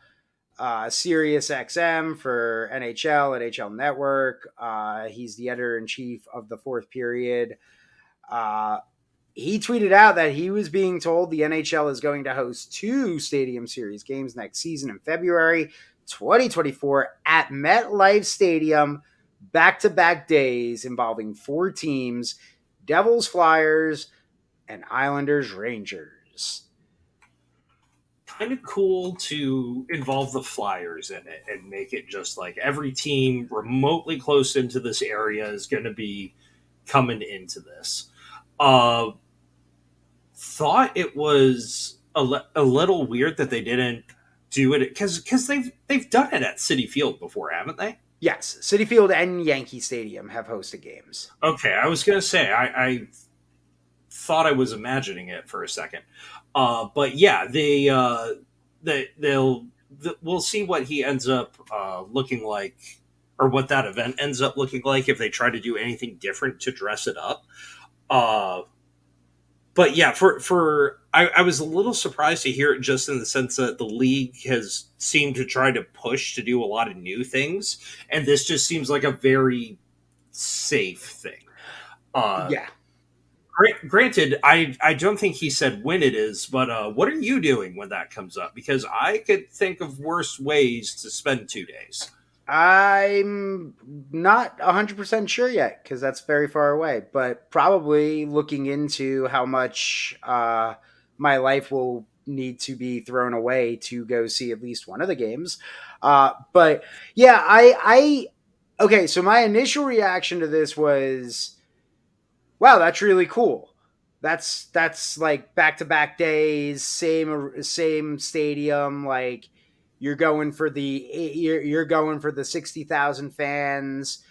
[SPEAKER 1] uh, Sirius XM for NHL, NHL Network. Uh, he's the editor in chief of the fourth period. Uh, he tweeted out that he was being told the NHL is going to host two Stadium Series games next season in February 2024 at MetLife Stadium, back to back days involving four teams Devils, Flyers, and Islanders, Rangers.
[SPEAKER 2] Kind of cool to involve the Flyers in it and make it just like every team remotely close into this area is going to be coming into this. Uh, thought it was a, le- a little weird that they didn't do it because because they've they've done it at Citi Field before, haven't they?
[SPEAKER 1] Yes, Citi Field and Yankee Stadium have hosted games.
[SPEAKER 2] Okay, I was gonna say I, I thought I was imagining it for a second, uh, but yeah, they uh, they they'll we'll see what he ends up uh, looking like or what that event ends up looking like if they try to do anything different to dress it up. But yeah, for for I, I, was a little surprised to hear it just in the sense that the league has seemed to try to push to do a lot of new things, and this just seems like a very safe thing.
[SPEAKER 1] Uh, yeah.
[SPEAKER 2] Granted, I I don't think he said when it is, but uh, what are you doing when that comes up? Because I could think of worse ways to spend two days.
[SPEAKER 1] I'm not 100% sure yet because that's very far away, but probably looking into how much uh, my life will need to be thrown away to go see at least one of the games. Uh, but yeah, I, I, okay, so my initial reaction to this was, wow, that's really cool. That's, that's like back to back days, same, same stadium, like, You're going for the you're, you're going for the sixty thousand fans.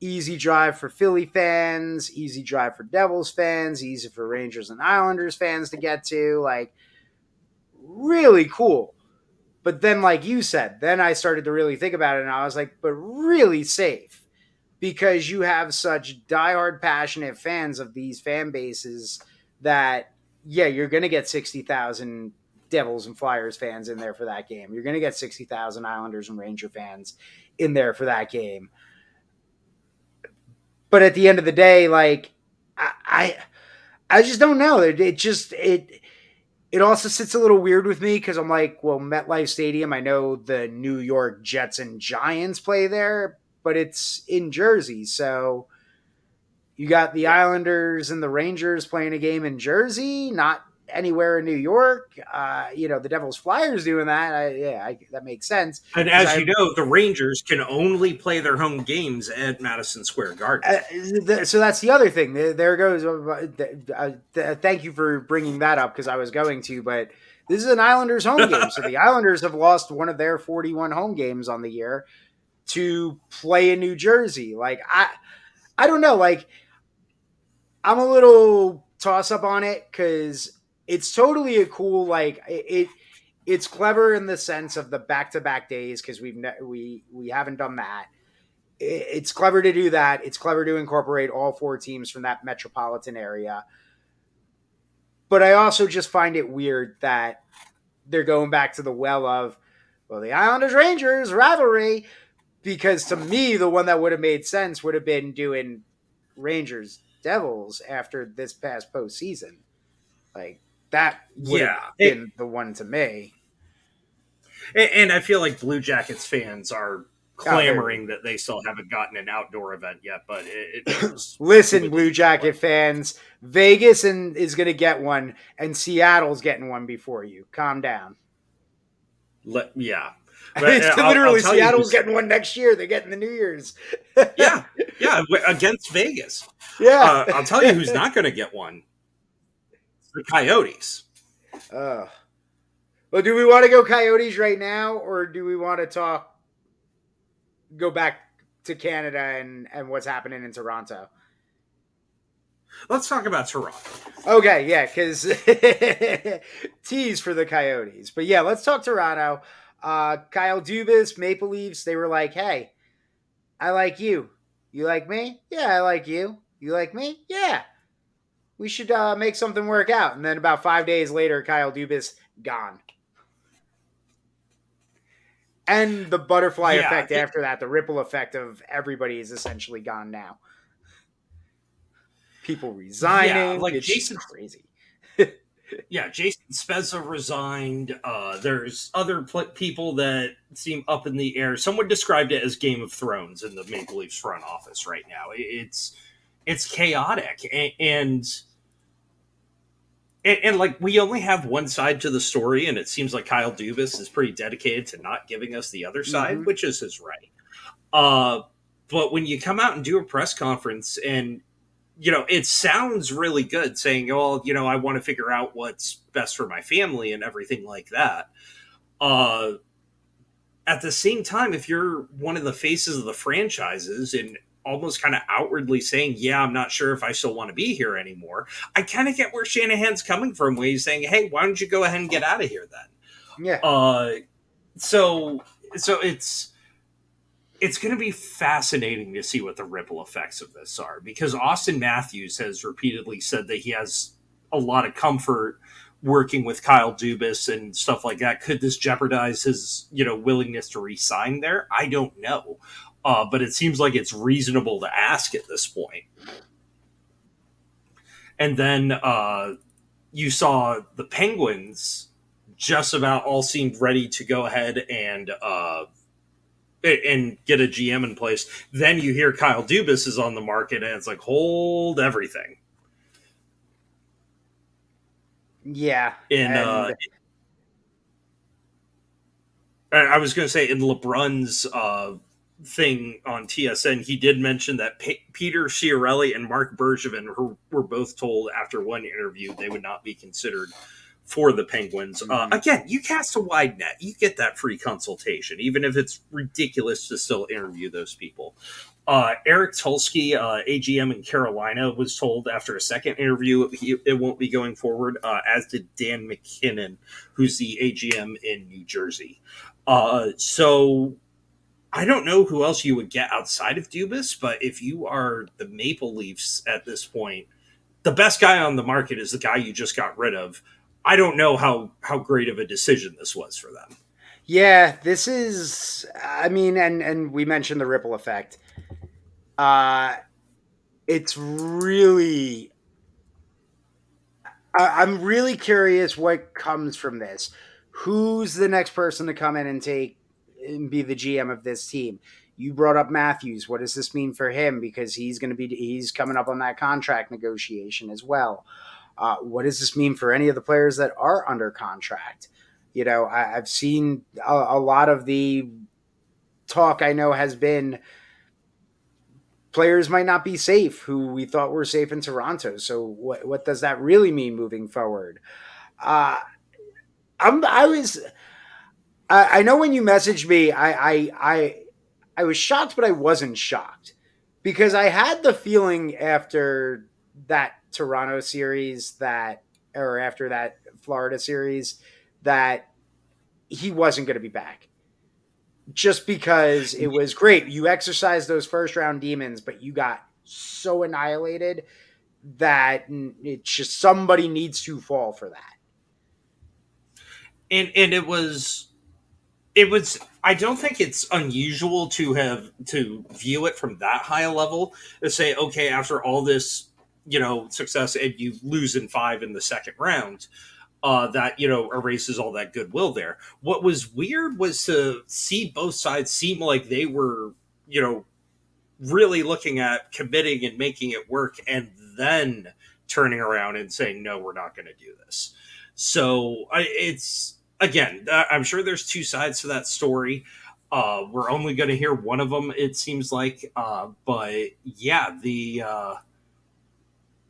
[SPEAKER 1] Easy drive for Philly fans, easy drive for Devils fans, easy for Rangers and Islanders fans to get to. Like, really cool. But then, like you said, then I started to really think about it, and I was like, but really safe because you have such diehard, passionate fans of these fan bases that, yeah, you're going to get 60,000 Devils and Flyers fans in there for that game. You're going to get 60,000 Islanders and Ranger fans in there for that game. But at the end of the day, like, I, I, I just don't know. It, it just, it, it also sits a little weird with me because I'm like, well, MetLife Stadium, I know the New York Jets and Giants play there, but it's in Jersey. So you got the Islanders and the Rangers playing a game in Jersey, not anywhere in New York. Uh, you know, the Devils Flyers doing that. I, yeah, I, that makes sense.
[SPEAKER 2] And as I, you know, the Rangers can only play their home games at Madison Square Garden.
[SPEAKER 1] Uh, so that's the other thing. There goes. Uh, uh thank you for bringing that up because I was going to, but this is an Islanders home game. so the Islanders have lost one of their 41 home games on the year to play in New Jersey. Like I, I don't know. Like I'm a little toss up on it because it's totally a cool like it, it's clever in the sense of the back-to-back days because we've ne- we we haven't done that. It, it's clever to do that. It's clever to incorporate all four teams from that metropolitan area. But i also just find it weird that they're going back to the well of well the islanders rangers rivalry because to me the one that would have made sense would have been doing rangers devils after this past postseason. Like that would yeah, have been it, the one to me.
[SPEAKER 2] And I feel like Blue Jackets fans are clamoring that they still haven't gotten an outdoor event yet. But it,
[SPEAKER 1] it listen, Blue Jacket fans, Vegas and is going to get one, and Seattle's getting one before you. Calm down.
[SPEAKER 2] Let, yeah.
[SPEAKER 1] But, uh, literally, I'll, I'll Seattle's getting one next year. They're getting the New Year's.
[SPEAKER 2] yeah, yeah, against Vegas.
[SPEAKER 1] Yeah,
[SPEAKER 2] uh, I'll tell you who's not going to get one the Coyotes.
[SPEAKER 1] Uh, well, do we want to go Coyotes right now, or do we want to talk? Go back to Canada and and what's happening in Toronto.
[SPEAKER 2] Let's talk about Toronto.
[SPEAKER 1] Okay, yeah, because tease for the Coyotes, but yeah, let's talk Toronto. Uh, Kyle Dubas, Maple Leafs. They were like, "Hey, I like you. You like me? Yeah, I like you. You like me? Yeah." We should uh, make something work out. And then about five days later, Kyle Dubas gone. And the butterfly yeah, effect after that, the ripple effect of everybody is essentially gone now. People resigning. Yeah, like it's Jason crazy.
[SPEAKER 2] yeah, Jason Spezza resigned. Uh, there's other pl- people that seem up in the air. Someone described it as Game of Thrones in the Maple Leafs front office right now. It's it's chaotic and, and and, and, like we only have one side to the story, and it seems like Kyle Dubas is pretty dedicated to not giving us the other side, mm-hmm. which is his right. Uh, but when you come out and do a press conference, and you know it sounds really good, saying, "Oh, you know, I want to figure out what's best for my family and everything like that." Uh, at the same time, if you're one of the faces of the franchises and almost kind of outwardly saying, "Yeah, I'm not sure if I still want to be here anymore." I kind of get where Shanahan's coming from, where he's saying, "Hey, why don't you go ahead and get out of here then?"
[SPEAKER 1] Yeah.
[SPEAKER 2] Uh, so so it's it's going to be fascinating to see what the ripple effects of this are because Auston Matthews has repeatedly said that he has a lot of comfort working with Kyle Dubas and stuff like that. Could this jeopardize his, you know, willingness to resign there? I don't know uh, but it seems like it's reasonable to ask at this point. And then uh, you saw the Penguins just about all seemed ready to go ahead and uh, and get a GM in place. Then you hear Kyle Dubas is on the market, and it's like hold everything.
[SPEAKER 1] Yeah,
[SPEAKER 2] in uh, I was going to say in LeBrun's uh, thing on TSN, he did mention that P- Peter Chiarelli and Marc Bergevin were, were both told after one interview they would not be considered for the Penguins. Uh, again, you cast a wide net. You get that free consultation, even if it's ridiculous to still interview those people. Uh, Eric Tulsky, uh, AGM in Carolina, was told after a second interview he, it won't be going forward, uh, as did Dan MacKinnon, who's the AGM in New Jersey. Uh, so I don't know who else you would get outside of Dubas, but if you are the Maple Leafs at this point, the best guy on the market is the guy you just got rid of. I don't know how how great of a decision this was for them.
[SPEAKER 1] Yeah, this is. I mean, and and we mentioned the ripple effect. Uh, it's really. I, I'm really curious what comes from this. Who's the next person to come in and take and be the GM of this team? You brought up Matthews. What does this mean for him? Because he's going to be he's coming up on that contract negotiation as well. Uh, what does this mean for any of the players that are under contract? You know, I, have seen a, a lot of the talk. I know has been players might not be safe who we thought were safe in Toronto. So what what does that really mean moving forward? Uh, I'm I was I, I know when you messaged me, I, I I I was shocked, but I wasn't shocked because I had the feeling after that Toronto series that or after that Florida series that he wasn't going to be back just because it was great. You exercised those first round demons, but you got so annihilated that it's just somebody needs to fall for that.
[SPEAKER 2] And and it was it was I don't think it's unusual to have to view it from that high a level to say, okay, after all this, you know, success and you lose in five in the second round, uh, that you know erases all that goodwill there. What was weird was to see both sides seem like they were, you know, really looking at committing and making it work, and then turning around and saying, "No, we're not going to do this." So I, it's again, I'm sure there's two sides to that story. Uh, we're only going to hear one of them, it seems like. Uh, but yeah, the uh,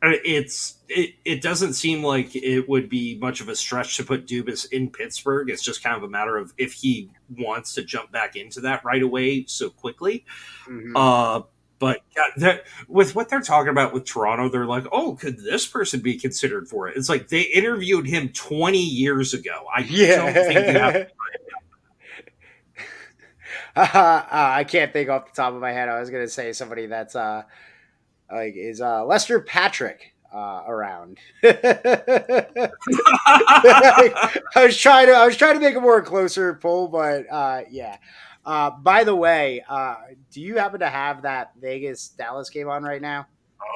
[SPEAKER 2] it's it, it doesn't seem like it would be much of a stretch to put Dubas in Pittsburgh. It's just kind of a matter of if he wants to jump back into that right away so quickly. Mm-hmm. Uh, but yeah, with what they're talking about with Toronto, they're like, "Oh, could this person be considered for it?" It's like they interviewed him 20 years ago. I yeah. don't think you have.
[SPEAKER 1] uh, I can't think off the top of my head. I was going to say somebody that's uh, like is uh, Lester Patrick uh, around. I was trying to I was trying to make a more closer pull, but uh, yeah. Uh, by the way, uh, do you happen to have that Vegas Dallas game on right now?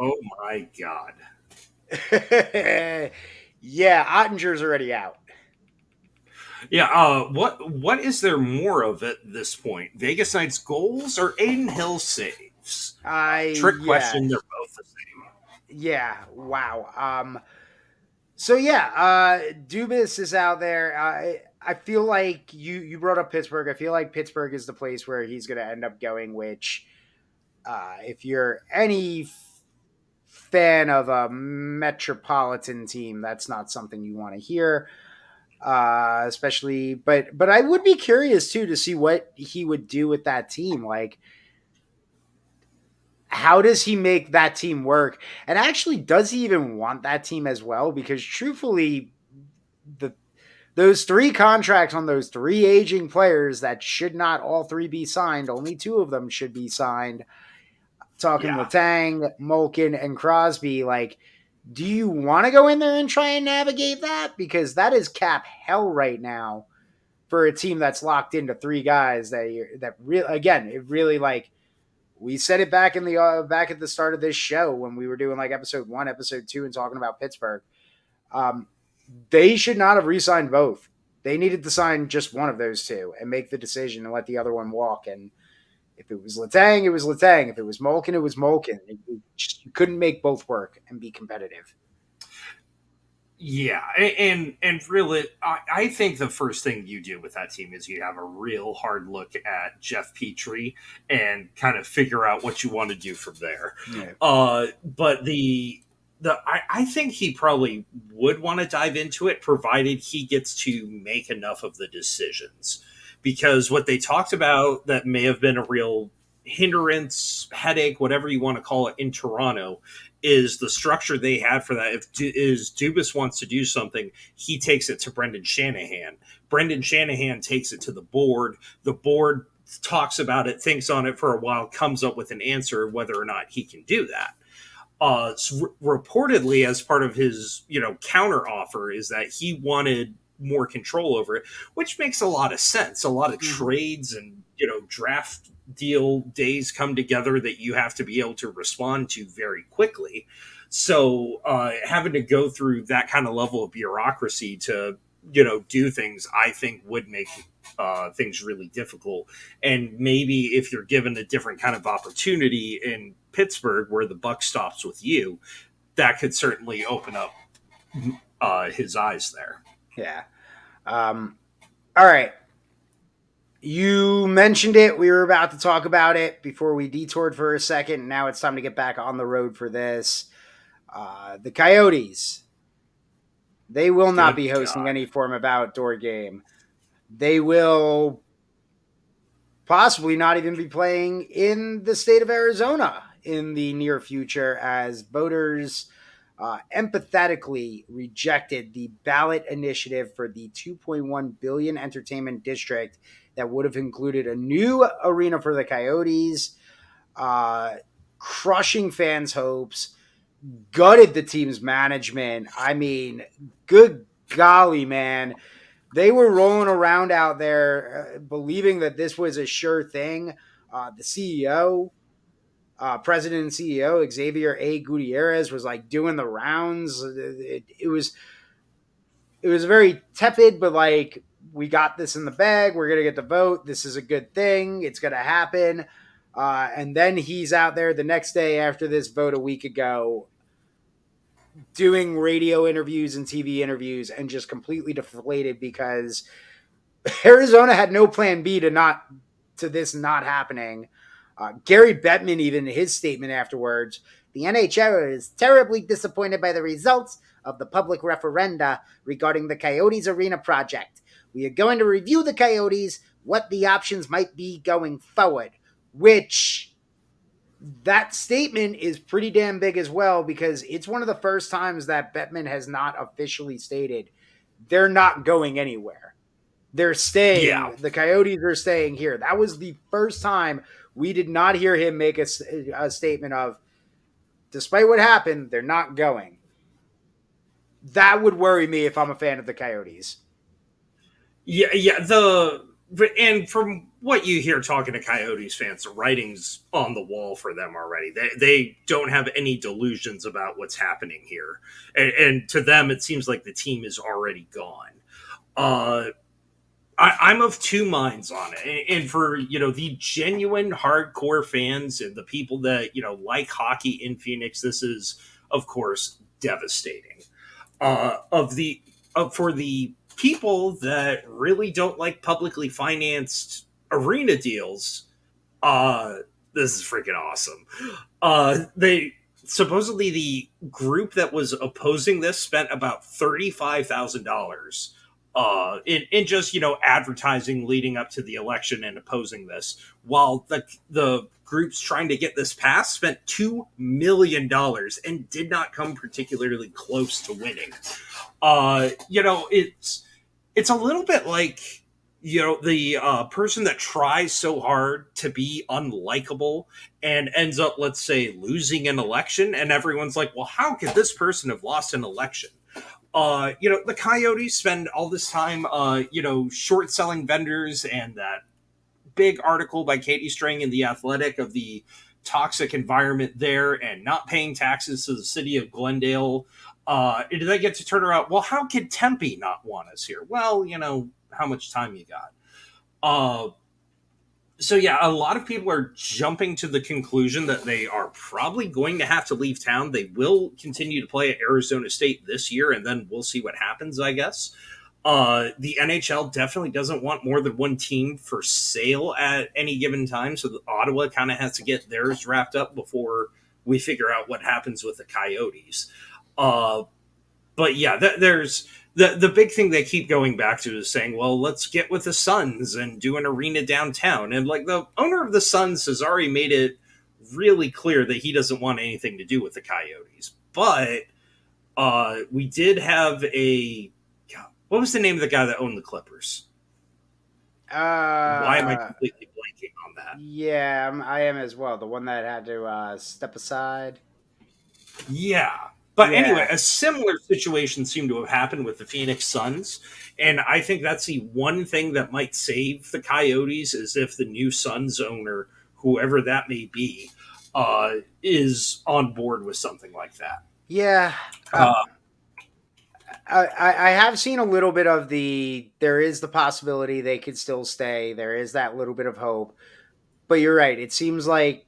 [SPEAKER 2] Oh my god!
[SPEAKER 1] yeah, Oettinger's already out.
[SPEAKER 2] Yeah, uh, what what is there more of at this point? Vegas Knights goals or Adin Hill saves?
[SPEAKER 1] I
[SPEAKER 2] trick yeah. question. They're both the same.
[SPEAKER 1] Yeah. Wow. Um. So yeah, uh, Dubas is out there. Uh, I feel like you you brought up Pittsburgh. I feel like Pittsburgh is the place where he's going to end up going. Which, uh, if you're any f- fan of a metropolitan team, that's not something you want to hear. Uh, especially, but but I would be curious too to see what he would do with that team. Like, how does he make that team work? And actually, does he even want that team as well? Because truthfully, the those three contracts on those three aging players that should not all three be signed, only two of them should be signed. Talking yeah. Letang, Malkin, and Crosby, like, do you want to go in there and try and navigate that? Because that is cap hell right now for a team that's locked into three guys that that really again it really like we said it back in the uh, back at the start of this show when we were doing like episode one, episode two, and talking about Pittsburgh. Um, they should not have re-signed both. They needed to sign just one of those two and make the decision and let the other one walk. And if it was Letang, it was Letang. If it was Malkin, it was Malkin. It, it just, you couldn't make both work and be competitive.
[SPEAKER 2] Yeah, and and really, I, I, think the first thing you do with that team is you have a real hard look at Jeff Petry and kind of figure out what you want to do from there. Yeah. Uh, but the the I, I think he probably would want to dive into it, provided he gets to make enough of the decisions. Because what they talked about that may have been a real hindrance, headache, whatever you want to call it, in Toronto, is the structure they had for that. If is Dubas wants to do something, he takes it to Brendan Shanahan. Brendan Shanahan takes it to the board. The board talks about it, thinks on it for a while, comes up with an answer whether or not he can do that. Uh, reportedly, as part of his you know counter offer, is that he wanted more control over it, which makes a lot of sense. A lot of mm-hmm. trades and you know draft deal days come together that you have to be able to respond to very quickly. So uh, having to go through that kind of level of bureaucracy to you know do things, I think would make uh, things really difficult. And maybe if you're given a different kind of opportunity in Pittsburgh, where the buck stops with you, that could certainly open up uh, his eyes there.
[SPEAKER 1] Yeah. Um, all right. You mentioned it. We were about to talk about it before we detoured for a second. Now it's time to get back on the road for this. Uh, the Coyotes. They will not Good be hosting God. any form of outdoor game. They will possibly not even be playing in the state of Arizona in the near future as voters uh, empathetically rejected the ballot initiative for the 2.1 billion entertainment district that would have included a new arena for the Coyotes, uh, crushing fans' hopes, gutted the team's management. I mean, good golly, man. They were rolling around out there uh, believing that this was a sure thing. Uh, the CEO, uh, president and CEO Xavier A. Gutierrez was like doing the rounds. It, it was it was very tepid, but like we got this in the bag. We're gonna get the vote. This is a good thing. It's gonna happen. Uh, and then he's out there the next day after this vote a week ago, doing radio interviews and TV interviews, and just completely deflated because Arizona had no plan B to not to this not happening. Uh, Gary Bettman, even in his statement afterwards, the NHL is terribly disappointed by the results of the public referenda regarding the Coyotes Arena project. We are going to review the Coyotes, what the options might be going forward, which that statement is pretty damn big as well because it's one of the first times that Bettman has not officially stated they're not going anywhere. They're staying. Yeah. The Coyotes are staying here. That was the first time we did not hear him make a, a statement of, despite what happened, they're not going. That would worry me if I'm a fan of the Coyotes.
[SPEAKER 2] Yeah, yeah. The and from what you hear talking to Coyotes fans, the writing's on the wall for them already. They they don't have any delusions about what's happening here, and, and to them, it seems like the team is already gone. Uh, I, am of two minds on it, and for you know the genuine hardcore fans and the people that you know like hockey in Phoenix, this is of course devastating. Uh, of the uh, for the people that really don't like publicly financed arena deals, uh, this is freaking awesome. Uh, they supposedly the group that was opposing this spent about thirty five thousand dollars uh, in, in just you know advertising leading up to the election and opposing this, while the the groups trying to get this passed spent two million dollars and did not come particularly close to winning. Uh, you know, it's it's a little bit like you know the uh, person that tries so hard to be unlikable and ends up let's say losing an election and everyone's like well how could this person have lost an election uh, you know, the Coyotes spend all this time, uh, you know, short selling vendors and that big article by Katie Strang in The Athletic of the toxic environment there and not paying taxes to the city of Glendale. Uh, did they get to turn around? Well, how could Tempe not want us here? Well, you know, how much time you got? Uh, so yeah, a lot of people are jumping to the conclusion that they are probably going to have to leave town. They will continue to play at Arizona State this year, and then we'll see what happens. I guess. Uh, the NHL definitely doesn't want more than one team for sale at any given time, so Ottawa kind of has to get theirs wrapped up before we figure out what happens with the Coyotes. Uh, but yeah, th- there's the the big thing they keep going back to is saying, well, let's get with the Suns and do an arena downtown. And like the owner of the Suns has already made it really clear that he doesn't want anything to do with the Coyotes. But uh, we did have a what was the name of the guy that owned the Clippers?
[SPEAKER 1] Uh,
[SPEAKER 2] Why am I completely blanking on that?
[SPEAKER 1] Yeah, I am as well. The one that had to uh, step aside.
[SPEAKER 2] Yeah. But
[SPEAKER 1] Yeah.
[SPEAKER 2] anyway, a similar situation seemed to have happened with the Phoenix Suns. And I think that's the one thing that might save the Coyotes is if the new Suns owner, whoever that may be, uh, is on board with something like that.
[SPEAKER 1] Yeah.
[SPEAKER 2] Uh,
[SPEAKER 1] I, I I have seen a little bit of the. There is the possibility they could still stay. There is that little bit of hope, but you're right. It seems like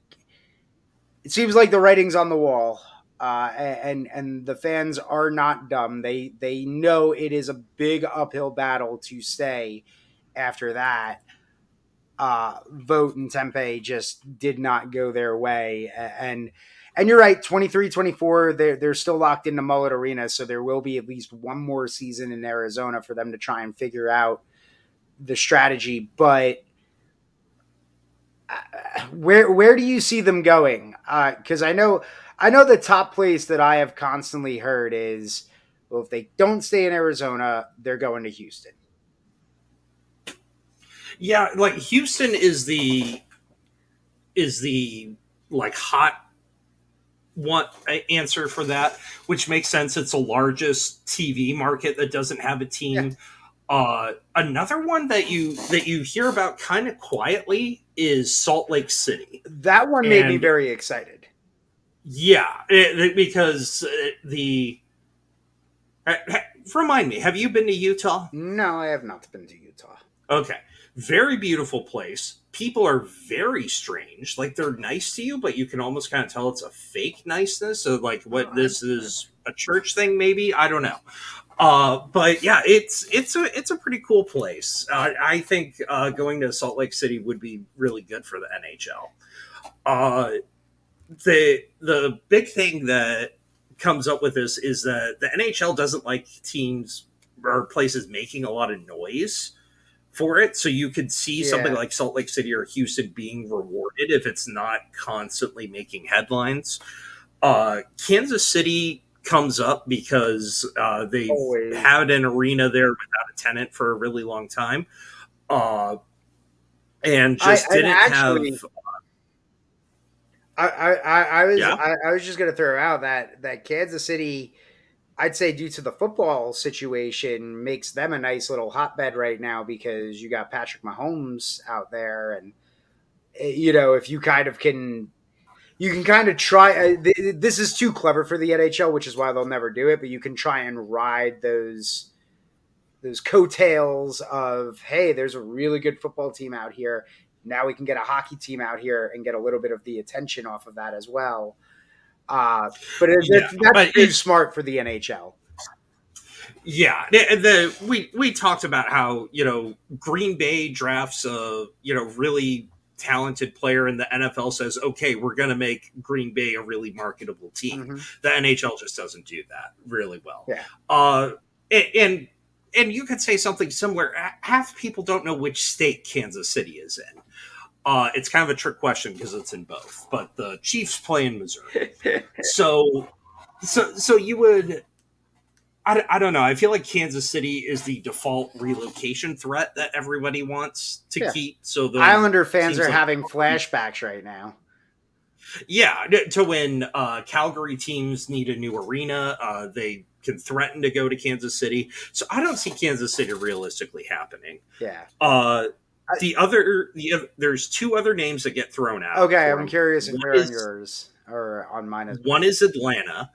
[SPEAKER 1] it seems like the writing's on the wall, uh, and and the fans are not dumb. They they know it is a big uphill battle to stay. After that, uh, vote and Tempe just did not go their way, and and you're right 23 24 they're, they're still locked into Mullett Arena so there will be at least one more season in arizona for them to try and figure out the strategy but uh, where where do you see them going because i know i know the top place that i have constantly heard is well if they don't stay in arizona they're going to houston
[SPEAKER 2] yeah, like Houston is the is the like hot one answer for that, which makes sense. It's the largest TV market that doesn't have a team. Uh, another one that you that you hear about kind of quietly is Salt Lake City.
[SPEAKER 1] that one made me very excited
[SPEAKER 2] Yeah, it- it- because uh, the uh, remind me, have you been to Utah?
[SPEAKER 1] no i have not been to utah
[SPEAKER 2] Okay. Very beautiful place. People are very strange. Like they're nice to you, but you can almost kind of tell it's a fake niceness. So like what
[SPEAKER 1] Oh,
[SPEAKER 2] this is a church thing, maybe I don't know. Uh, but yeah, it's it's a it's a pretty cool place. Uh, I think uh, going to Salt Lake City would be really good for the NHL. The the big thing that comes up with this is that the NHL doesn't like teams or places making a lot of noise for it. So you could see
[SPEAKER 1] Yeah.
[SPEAKER 2] something like Salt Lake City or Houston being rewarded if it's not constantly making headlines. Uh, Kansas City comes up because uh, they've
[SPEAKER 1] Always.
[SPEAKER 2] had an arena there without a tenant for a really long time. Uh, and just
[SPEAKER 1] and
[SPEAKER 2] didn't
[SPEAKER 1] actually-
[SPEAKER 2] have
[SPEAKER 1] I, I, I was
[SPEAKER 2] Yeah.
[SPEAKER 1] I, I was just gonna throw out that that Kansas City, I'd say due to the football situation, makes them a nice little hotbed right now because you got Patrick Mahomes out there, and eh, you know if you kind of can, you can kind of try. Uh, th- this is too clever for the NHL, which is why they'll never do it. But you can try and ride those those coattails of hey, there's a really good football team out here now we can get a hockey team out here and get a little bit of the attention off of that as well. Uh, but it,
[SPEAKER 2] Yeah,
[SPEAKER 1] that's,
[SPEAKER 2] but
[SPEAKER 1] smart for the NHL.
[SPEAKER 2] Yeah, the, the we we talked about how you know Green Bay drafts a you know really talented player, and the NFL says, okay, we're going to make Green Bay a really marketable team.
[SPEAKER 1] Mhm.
[SPEAKER 2] The NHL just doesn't do that really well.
[SPEAKER 1] Yeah.
[SPEAKER 2] Uh, a- and and you could say something similar. Half people don't know which state Kansas City is in. Uh, it's kind of a trick question because it's in both, but the Chiefs play in Missouri so so so you would I, I don't know i feel like kansas city is the default relocation threat that everybody wants to
[SPEAKER 1] Yeah.
[SPEAKER 2] keep so the
[SPEAKER 1] Islander fans are
[SPEAKER 2] like-
[SPEAKER 1] having flashbacks right now.
[SPEAKER 2] yeah to when uh, calgary teams need a new arena uh, they can threaten to go to kansas city so i don't see kansas city realistically happening
[SPEAKER 1] Yeah.
[SPEAKER 2] uh, the other the there's two other names that get thrown out
[SPEAKER 1] Okay, I'm
[SPEAKER 2] 'em.
[SPEAKER 1] curious they're on yours or on mine as
[SPEAKER 2] One is Atlanta,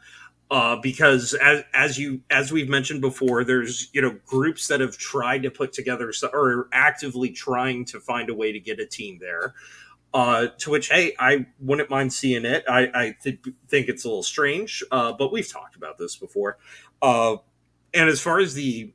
[SPEAKER 2] uh, because as as you as we've mentioned before, there's you know groups that have tried to put together or are actively trying to find a way to get a team there. Uh, to which, hey, I wouldn't mind seeing it. I, I th- think it's a little strange, uh, but we've talked about this before. Uh, and as far as the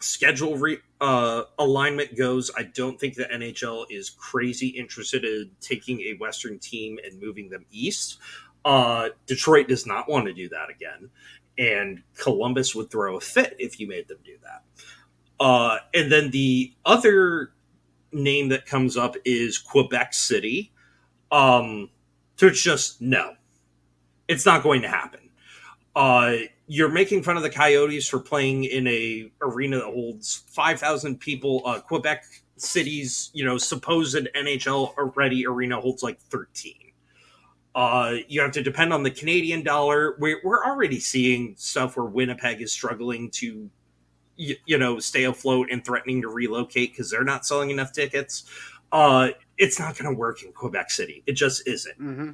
[SPEAKER 2] schedule re- uh, alignment goes, I don't think the NHL is crazy interested in taking a Western team and moving them east. Uh, Detroit does not want to do that again. and Columbus would throw a fit if you made them do that. Uh, and then the other name that comes up is Quebec City. Um, so it's just no, it's not going to happen. Uh, you're making fun of the Coyotes for playing in a arena that holds five thousand people. Uh, Quebec City's, you know, supposed NHL ready arena holds like thirteen. Uh, you have to depend on the Canadian dollar. We're, we're already seeing stuff where Winnipeg is struggling to, you, you know, stay afloat and threatening to relocate because they're not selling enough tickets. Uh, it's not going to work in Quebec City. It just isn't.
[SPEAKER 1] Mm-hmm.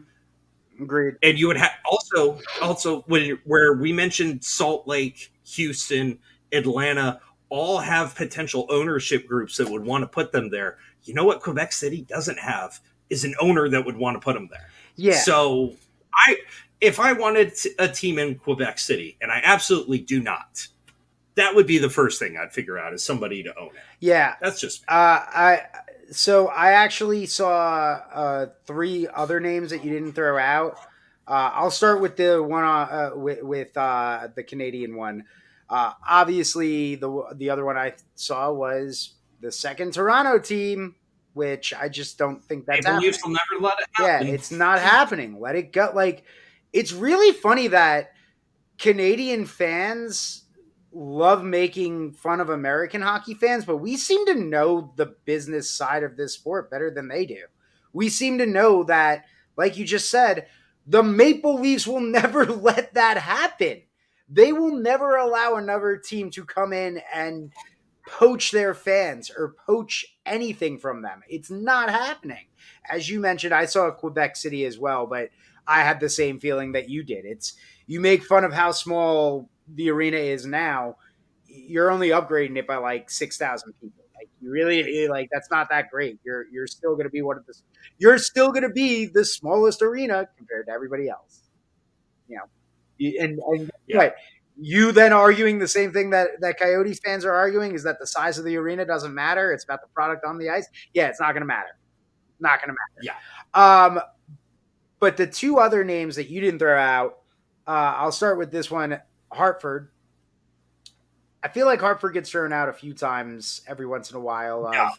[SPEAKER 1] Agreed.
[SPEAKER 2] And you would have also also when where we mentioned Salt Lake, Houston, Atlanta, all have potential ownership groups that would want to put them there. You know what Quebec City doesn't have is an owner that would want to put them there.
[SPEAKER 1] Yeah.
[SPEAKER 2] So I if I wanted a team in Quebec City, and I absolutely do not, that would be the first thing I'd figure out is somebody to own it.
[SPEAKER 1] Yeah.
[SPEAKER 2] That's just
[SPEAKER 1] uh, I so I actually saw uh, three other names that you didn't throw out. Uh, I'll start with the one uh, with, with uh, the Canadian one. Uh, obviously, the the other one I saw was the second Toronto team, which I just don't think that's
[SPEAKER 2] Maple. Leafs will never let it happen.
[SPEAKER 1] Yeah, it's not happening. Let it go. Like, it's really funny that Canadian fans love making fun of American hockey fans, but we seem to know the business side of this sport better than they do. We seem to know that, like you just said, the Maple Leafs will never let that happen. They will never allow another team to come in and poach their fans or poach anything from them. It's not happening. As you mentioned, I saw Quebec City as well, but I had the same feeling that you did. It's you make fun of how small the arena is now. You're only upgrading it by like six thousand people. Like you really like that's not that great. You're you're still going to be one of the you're still going to be the smallest arena compared to everybody else. You know, and, and
[SPEAKER 2] Yeah.
[SPEAKER 1] right. You then arguing the same thing that that Coyotes fans are arguing is that the size of the arena doesn't matter. It's about the product on the ice. Yeah, it's not going to matter. Not going to matter.
[SPEAKER 2] Yeah.
[SPEAKER 1] Um, but the two other names that you didn't throw out, uh, I'll start with this one, Hartford. I feel like Hartford gets thrown out a few times every once in a while. Of,
[SPEAKER 2] Yeah.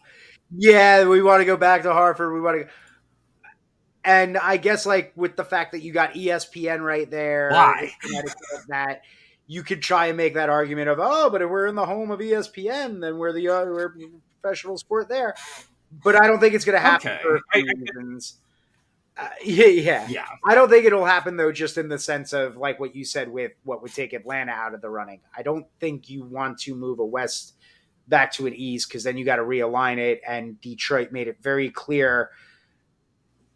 [SPEAKER 1] yeah, we want to go back to Hartford. We want to. And I guess like with the fact that you got ESPN right there,
[SPEAKER 2] Why?
[SPEAKER 1] That you could try and make that argument of oh, but if we're in the home of ESPN, then we're the uh, we're professional sport there. But I don't think it's going to happen
[SPEAKER 2] Okay.
[SPEAKER 1] for a few
[SPEAKER 2] I- I-
[SPEAKER 1] reasons. Uh, yeah, yeah.
[SPEAKER 2] Yeah.
[SPEAKER 1] I don't think it'll happen though, just in the sense of like what you said with what would take Atlanta out of the running. I don't think you want to move a West back to an East because then you got to realign it. And Detroit made it very clear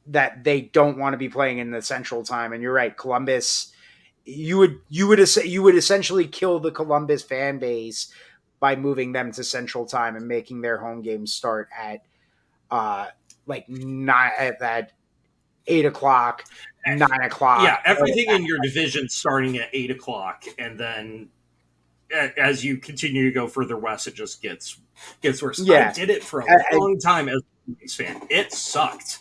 [SPEAKER 1] that they don't want to be playing in the Central Time. And you're right, Columbus. You would you would you would essentially kill the Columbus fan base by moving them to Central Time and making their home games start at uh like nine at that eight o'clock, nine o'clock.
[SPEAKER 2] yeah, everything in your division starting at eight o'clock, and then as you continue to go further west, it just gets gets worse.
[SPEAKER 1] Yeah.
[SPEAKER 2] I did it for a
[SPEAKER 1] I-
[SPEAKER 2] long time as a fan. It sucked.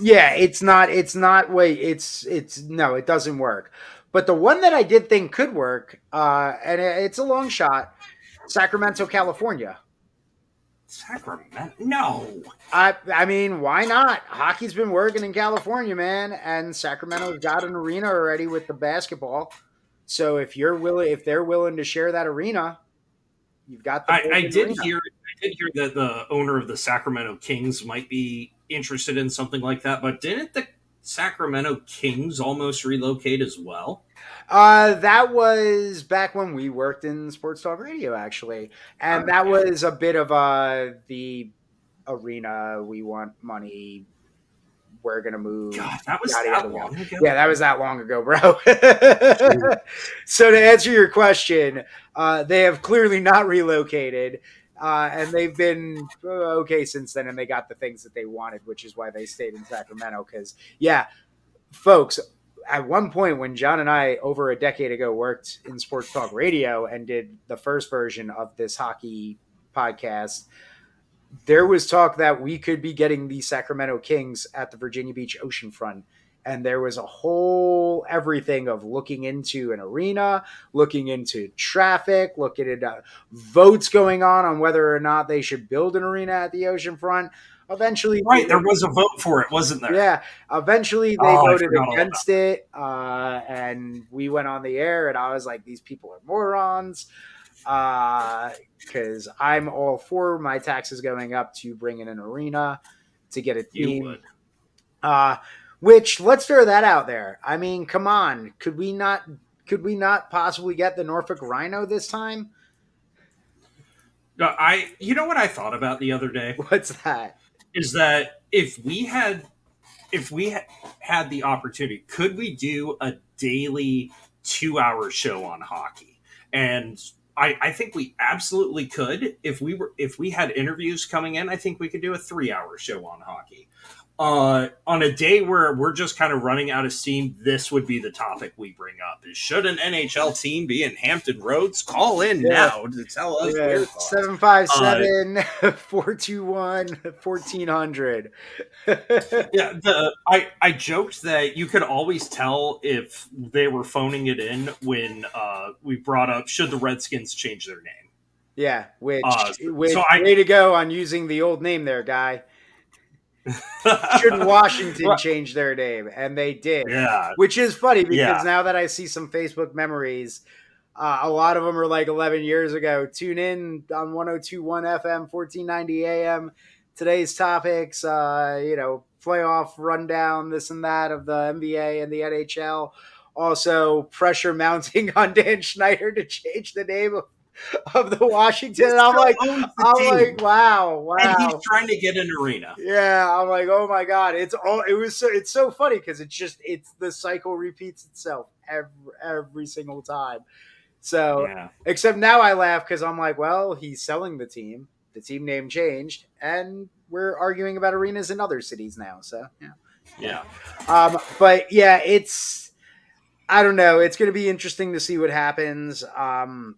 [SPEAKER 1] Yeah, it's not. It's not. Wait, it's it's no, it doesn't work. But the one that I did think could work, uh, and it's a long shot, Sacramento, California.
[SPEAKER 2] Sacramento? No.
[SPEAKER 1] I I mean, why not? Hockey's been working in California, man, and Sacramento's got an arena already with the basketball. So if you're willing, if they're willing to share that arena, you've got. The
[SPEAKER 2] I, I did
[SPEAKER 1] arena.
[SPEAKER 2] hear. I did hear that the owner of the Sacramento Kings might be interested in something like that. But didn't the Sacramento Kings almost relocate as well?
[SPEAKER 1] Uh, that was back when we worked in sports talk radio, actually, and that was a bit of uh the arena. We want money. We're gonna move.
[SPEAKER 2] God, that was
[SPEAKER 1] Yada,
[SPEAKER 2] that
[SPEAKER 1] yada,
[SPEAKER 2] long ago.
[SPEAKER 1] Yeah, that was that long ago, bro. so to answer your question, uh, they have clearly not relocated, uh, and they've been uh, okay since then, and they got the things that they wanted, which is why they stayed in Sacramento. Because yeah, folks, at one point when John and I over a decade ago worked in sports talk radio and did the first version of this hockey podcast. There was talk that we could be getting the Sacramento Kings at the Virginia Beach oceanfront and there was a whole everything of looking into an arena, looking into traffic, looking at votes going on on whether or not they should build an arena at the oceanfront. Eventually,
[SPEAKER 2] right, there was a vote for it, wasn't there?
[SPEAKER 1] Yeah, eventually they
[SPEAKER 2] Oh,
[SPEAKER 1] voted against it, uh, and we went on the air, and I was like, "These people are morons," because I'm all for my taxes going up to bring in an arena to get a team. Uh, which let's throw that out there. I mean, come on, could we not? Could we not possibly get the Norfolk Rhino this time?
[SPEAKER 2] I. You know what I thought about the other day
[SPEAKER 1] What's that?
[SPEAKER 2] Is that if we had, if we ha- had the opportunity, could we do a daily two-hour show on hockey? And I, I think we absolutely could if we were if we had interviews coming in. I think we could do a three-hour show on hockey. Uh, on a day where we're just kind of running out of steam, this would be the topic we bring up: is should an NHL team be in Hampton Roads? Call in
[SPEAKER 1] Yeah.
[SPEAKER 2] now to tell us
[SPEAKER 1] Yeah,
[SPEAKER 2] your
[SPEAKER 1] 757 421 1400.
[SPEAKER 2] Yeah, the I I joked that you could always tell if they were phoning it in when uh, we brought up should the Redskins change their name.
[SPEAKER 1] Yeah, which,
[SPEAKER 2] Uh,
[SPEAKER 1] which
[SPEAKER 2] so I-
[SPEAKER 1] way to go on using the old name there, guy. Should Washington
[SPEAKER 2] Right.
[SPEAKER 1] change their name? And they did.
[SPEAKER 2] yeah,
[SPEAKER 1] Which is funny because
[SPEAKER 2] Yeah.
[SPEAKER 1] now that I see some Facebook memories, uh, a lot of them are like 11 years ago. Tune in on 1021 FM, 1490 AM. Today's topics, uh, you know, playoff rundown, this and that of the NBA and the NHL. Also, pressure mounting on Dan Snyder to change the name of, of the Washington. And I'm like, I'm
[SPEAKER 2] team.
[SPEAKER 1] like, wow, wow.
[SPEAKER 2] and he's trying to get an arena.
[SPEAKER 1] Yeah, I'm like, oh my god, it's all. It was so. It's so funny because it's just it's the cycle repeats itself every every single time. So
[SPEAKER 2] Yeah,
[SPEAKER 1] except now I laugh because I'm like, well, he's selling the team. The team name changed, and we're arguing about arenas in other cities now. So yeah.
[SPEAKER 2] yeah.
[SPEAKER 1] Um, but yeah, it's I don't know. It's going to be interesting to see what happens. Um,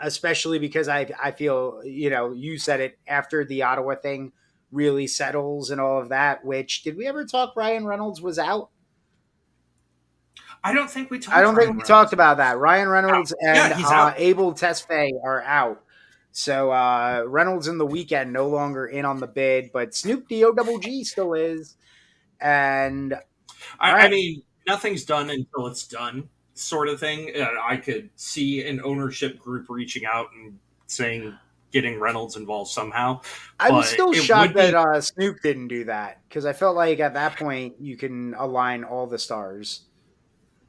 [SPEAKER 1] especially because I I feel you know you said it after the Ottawa thing really settles and all of that. Which did we ever talk? Ryan Reynolds was out.
[SPEAKER 2] I don't think we talked.
[SPEAKER 1] I don't think
[SPEAKER 2] Ryan
[SPEAKER 1] we
[SPEAKER 2] Reynolds.
[SPEAKER 1] talked about that. Ryan Reynolds
[SPEAKER 2] Yeah,
[SPEAKER 1] and
[SPEAKER 2] he's
[SPEAKER 1] uh. Abel Tesfaye are out. So uh, Reynolds in the Weeknd no longer in on the bid, but Snoop D O double G still is. And
[SPEAKER 2] I, I mean, nothing's done until it's done, sort of thing. Uh, I could see an ownership group reaching out and saying getting Reynolds involved somehow.
[SPEAKER 1] I'm still shocked
[SPEAKER 2] would be-
[SPEAKER 1] that uh, Snoop didn't do that because I felt like at that point you can align all the stars.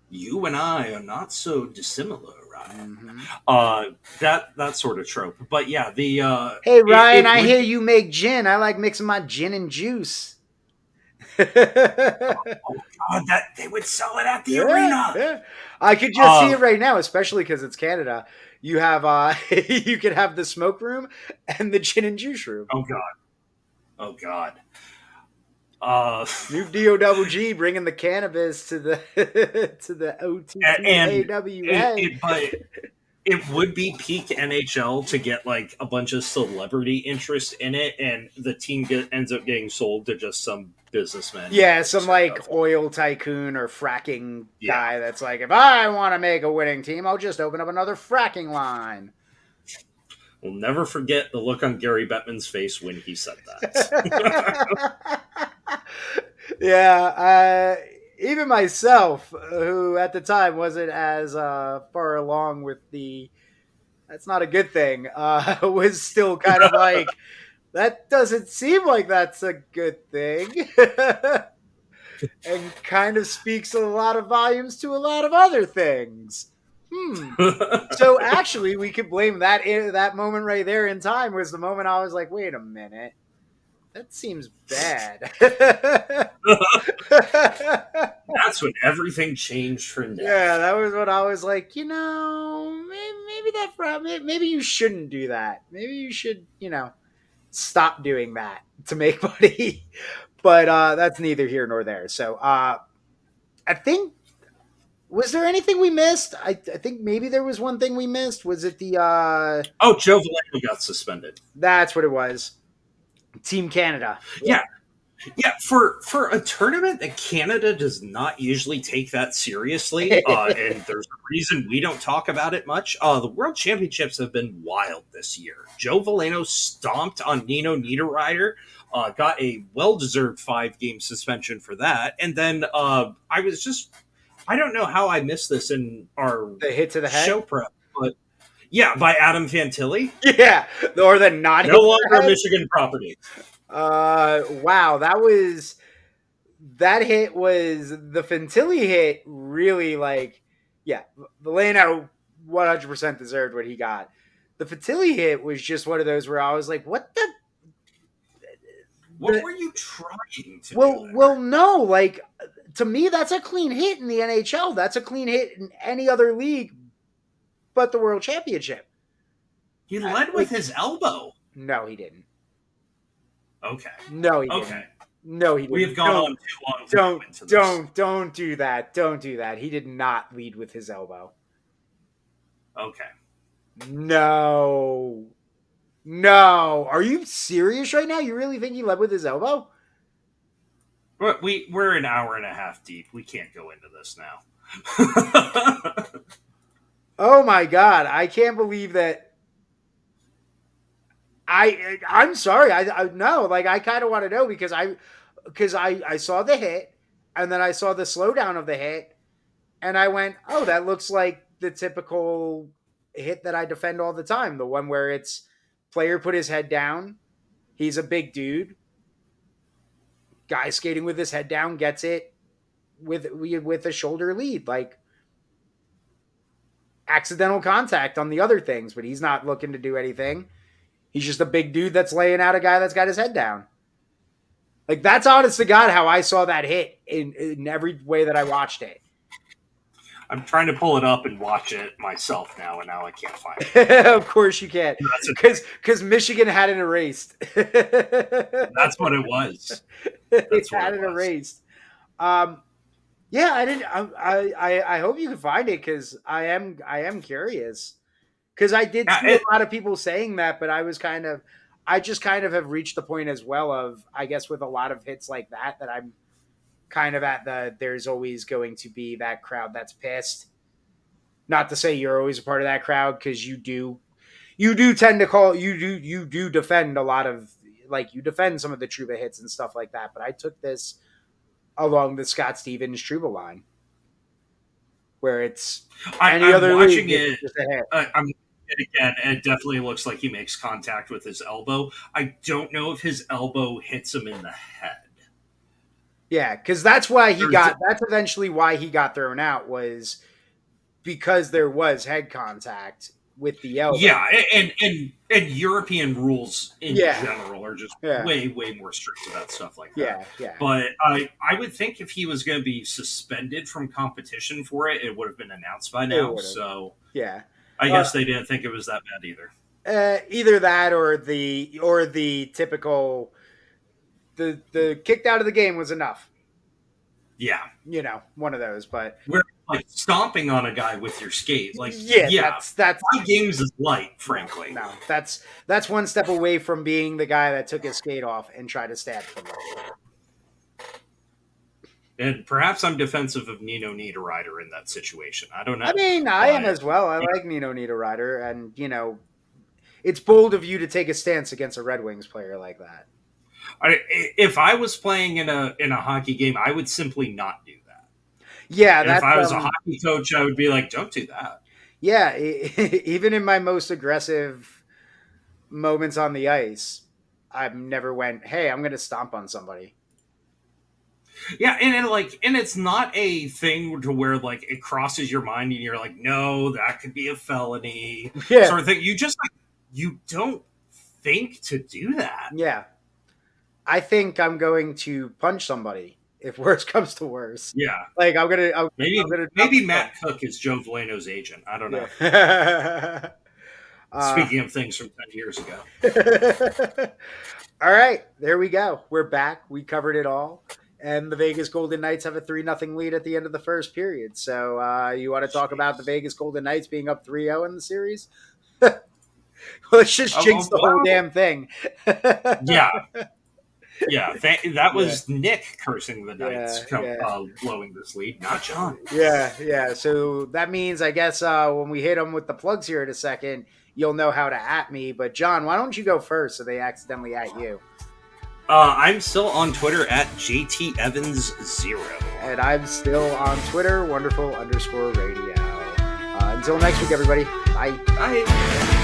[SPEAKER 2] You and I are not so dissimilar, Ryan.
[SPEAKER 1] Mhm.
[SPEAKER 2] Uh, that that sort of trope. But yeah, the uh,
[SPEAKER 1] Hey
[SPEAKER 2] it-
[SPEAKER 1] Ryan,
[SPEAKER 2] it
[SPEAKER 1] I
[SPEAKER 2] would-
[SPEAKER 1] hear you make gin. I like mixing my gin and juice.
[SPEAKER 2] God, that they would sell it at the
[SPEAKER 1] Yeah,
[SPEAKER 2] arena.
[SPEAKER 1] yeah. I could just see
[SPEAKER 2] Um,
[SPEAKER 1] it right now, especially because it's Canada. You have uh, you could have the smoke room and the gin and juice room.
[SPEAKER 2] Oh god. Oh god. Uh,
[SPEAKER 1] Snoop D O double G bringing the cannabis to the to the O T T
[SPEAKER 2] And-
[SPEAKER 1] A W
[SPEAKER 2] it, but it would be peak NHL to get like a bunch of celebrity interest in it, and the team get, ends up getting sold to just some businessman.
[SPEAKER 1] Yeah, some like
[SPEAKER 2] of.
[SPEAKER 1] oil tycoon or fracking
[SPEAKER 2] Yeah.
[SPEAKER 1] guy that's like, if I want to make a winning team, I'll just open up another fracking line.
[SPEAKER 2] We'll never forget the look on Gary Bettman's face when he said that.
[SPEAKER 1] yeah, uh, even myself, who at the time wasn't as uh, far along with the that's not a good thing, uh, was still kind of like, that doesn't seem like that's a good thing. and kind of speaks a lot of volumes to a lot of other things. Hmm. So actually, we could blame that that moment right there in time was the moment I was like, wait a minute, that seems bad.
[SPEAKER 2] That's when everything changed for Ned.
[SPEAKER 1] yeah, that was when I was like, you know, maybe, maybe that pro- may- maybe you shouldn't do that. Maybe you should, you know, stop doing that to make money. but uh, that's neither here nor there. So uh, I think was there anything we missed? I, I think maybe there was one thing we missed. Was it the uh,
[SPEAKER 2] Oh, Joe Veleno got suspended.
[SPEAKER 1] That's what it was. Team Canada.
[SPEAKER 2] Yeah. Yeah, for for a tournament that Canada does not usually take that seriously, uh, and there's a reason we don't talk about it much. Uh, the World Championships have been wild this year. Joe Veleno stomped on Nino Niederreiter, uh, got a well deserved five game suspension for that, and then uh, I was just I don't know how I missed this in our
[SPEAKER 1] The hit to the head.
[SPEAKER 2] show prep, but yeah, by Adam Fantilli,
[SPEAKER 1] Yeah, or the not
[SPEAKER 2] no longer. Michigan property.
[SPEAKER 1] Uh, wow, that was that hit was the Fantilli hit. Really, like, yeah, Veleno one hundred percent deserved what he got. The Fantilli hit was just one of those where I was like, "What the
[SPEAKER 2] What
[SPEAKER 1] The-
[SPEAKER 2] were you trying to
[SPEAKER 1] Well, well, no. Like to me, that's a clean hit in the NHL. That's a clean hit in any other league, but the World Championship.
[SPEAKER 2] he led with his elbow.
[SPEAKER 1] No, he didn't.
[SPEAKER 2] Okay.
[SPEAKER 1] No, he didn't. No, he didn't.
[SPEAKER 2] We have gone
[SPEAKER 1] Don't-
[SPEAKER 2] on too long.
[SPEAKER 1] Don't
[SPEAKER 2] into this.
[SPEAKER 1] don't don't do that. Don't do that. He did not lead with his elbow.
[SPEAKER 2] Okay.
[SPEAKER 1] No. No. Are you serious right now? You really think he led with his elbow?
[SPEAKER 2] We're, we we're an hour and a half deep. We can't go into this now.
[SPEAKER 1] Oh my god, I can't believe that. I I'm sorry. I, I no, like I kind of want to know because I because I I saw the hit and then I saw the slowdown of the hit and I went, "Oh, that looks like the typical hit that I defend all the time, the one where it's player put his head down. He's a big dude. Guy skating with his head down gets it with with a shoulder lead like accidental contact on the other things, but he's not looking to do anything. He's just a big dude that's laying out a guy that's got his head down. Like that's honest to God how I saw that hit in, in every way that I watched it.
[SPEAKER 2] I'm trying to pull it up and watch it myself now, and now I can't find it.
[SPEAKER 1] of course you can't. Because because Michigan had it erased.
[SPEAKER 2] that's what it was. That's what
[SPEAKER 1] had
[SPEAKER 2] it
[SPEAKER 1] it erased. Um, yeah, I didn't. I I, I hope you can find it because I am I am curious because I did see a lot of people saying that, but I was kind of I just kind of have reached the point as well of I guess with a lot of hits like that that I'm kind of at the there's always going to be that crowd that's pissed. Not to say you're always a part of that crowd because you do you do tend to call you do you do defend a lot of like you defend some of the Trouba hits and stuff like that. But I took this along the Scott Stevens Trouba line, where it's
[SPEAKER 2] I,
[SPEAKER 1] any
[SPEAKER 2] I'm
[SPEAKER 1] other
[SPEAKER 2] watching
[SPEAKER 1] league,
[SPEAKER 2] it.
[SPEAKER 1] just a hit.
[SPEAKER 2] I, I'm and again. It definitely looks like he makes contact with his elbow. I don't know if his elbow hits him in the head.
[SPEAKER 1] Yeah, because that's why he got. That's eventually why he got thrown out was because there was head contact with the elbow.
[SPEAKER 2] Yeah, and and and European rules in
[SPEAKER 1] Yeah.
[SPEAKER 2] general are just
[SPEAKER 1] Yeah.
[SPEAKER 2] way way more strict about stuff like that.
[SPEAKER 1] yeah, yeah.
[SPEAKER 2] But I I would think if he was going to be suspended from competition for it, it would have been announced by now. So
[SPEAKER 1] yeah.
[SPEAKER 2] I
[SPEAKER 1] Uh,
[SPEAKER 2] guess they didn't think it was that bad either.
[SPEAKER 1] Uh, either that or the or the typical the the kicked out of the game was enough.
[SPEAKER 2] Yeah,
[SPEAKER 1] You know, one of those. But
[SPEAKER 2] like stomping on a guy with your skate, like
[SPEAKER 1] yeah,
[SPEAKER 2] yeah,
[SPEAKER 1] that's that's
[SPEAKER 2] five games is light, frankly.
[SPEAKER 1] no, that's that's one step away from being the guy that took his skate off and tried to stab somebody.
[SPEAKER 2] And perhaps I'm defensive of Nino Niederreiter in that situation. I don't know.
[SPEAKER 1] I mean, I am as well. I like Nino Niederreiter, and you know, it's bold of you to take a stance against a Red Wings player like that.
[SPEAKER 2] I, if I was playing in a in a hockey game, I would simply not do.
[SPEAKER 1] Yeah,
[SPEAKER 2] And
[SPEAKER 1] that's
[SPEAKER 2] if I was
[SPEAKER 1] um,
[SPEAKER 2] a hockey coach, I would be like, "Don't do that."
[SPEAKER 1] yeah. Even in my most aggressive moments on the ice, I've never went, "Hey, I'm going to stomp on somebody."
[SPEAKER 2] Yeah, and, and like, and it's not a thing to where like it crosses your mind and you're like, "No, that could be a felony,"
[SPEAKER 1] Yeah,
[SPEAKER 2] sort of thing. You just like you don't think to do that.
[SPEAKER 1] yeah. I think I'm going to punch somebody if worse comes to worse.
[SPEAKER 2] Yeah,
[SPEAKER 1] Like I'm gonna, I'm,
[SPEAKER 2] maybe
[SPEAKER 1] I'm gonna
[SPEAKER 2] maybe Matt Cooke is Joe Veleno's agent. I don't know.
[SPEAKER 1] Yeah. Uh,
[SPEAKER 2] Speaking of things from ten years ago.
[SPEAKER 1] all right, there we go. We're back. We covered it all. And the Vegas Golden Knights have a 3 nothing lead at the end of the first period. So, uh, you want to talk about the Vegas Golden Knights being up 3 0 in the series? Let's just
[SPEAKER 2] Oh,
[SPEAKER 1] jinx the
[SPEAKER 2] well.
[SPEAKER 1] whole damn thing.
[SPEAKER 2] Yeah, yeah, that, that was yeah. Nick cursing the Knights,
[SPEAKER 1] yeah, yeah.
[SPEAKER 2] Uh, blowing this lead, not John.
[SPEAKER 1] Yeah, yeah. So that means, I guess, uh, when we hit them with the plugs here in a second, you'll know how to at me. But John, why don't you go first so they accidentally at you?
[SPEAKER 2] Uh, I'm still on Twitter at JT Evans zero,
[SPEAKER 1] and I'm still on Twitter, wonderful underscore radio. Uh, until next week, everybody. Bye.
[SPEAKER 2] Bye.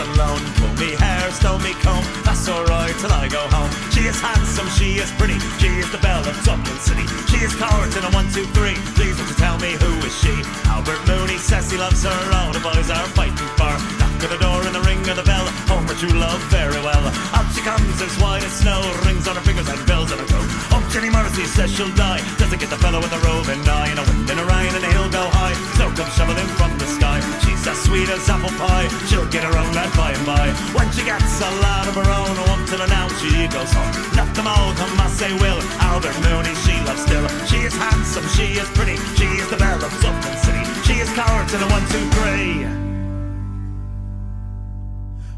[SPEAKER 3] Alone. Pull me hair, stow me comb, that's alright till I go home. She is handsome, she is pretty, she is the belle of Dublin City. She is coward in a one, two, three. Please won't you tell me who is she? Albert Mooney says he loves her, all the boys are fighting for. Knock at the door and the ring of the bell, home her true love very well. Up she comes as white as snow, rings on her fingers and bells on her coat. Oh, Jenny Morrissey says she'll die, doesn't get the fellow with the roving eye. In a wind and a rain and a hill go high, snow comes shoveling from the sky. As sweet as apple pie, she'll get her own lad by and by. When she gets a lad of her own, one to now she goes home. Let them all come as they will. Albert Mooney, she loves still. She is handsome, she is pretty, she is the belle of Dublin City. She is coward to the one, two, three.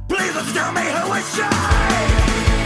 [SPEAKER 3] Please tell me who is she?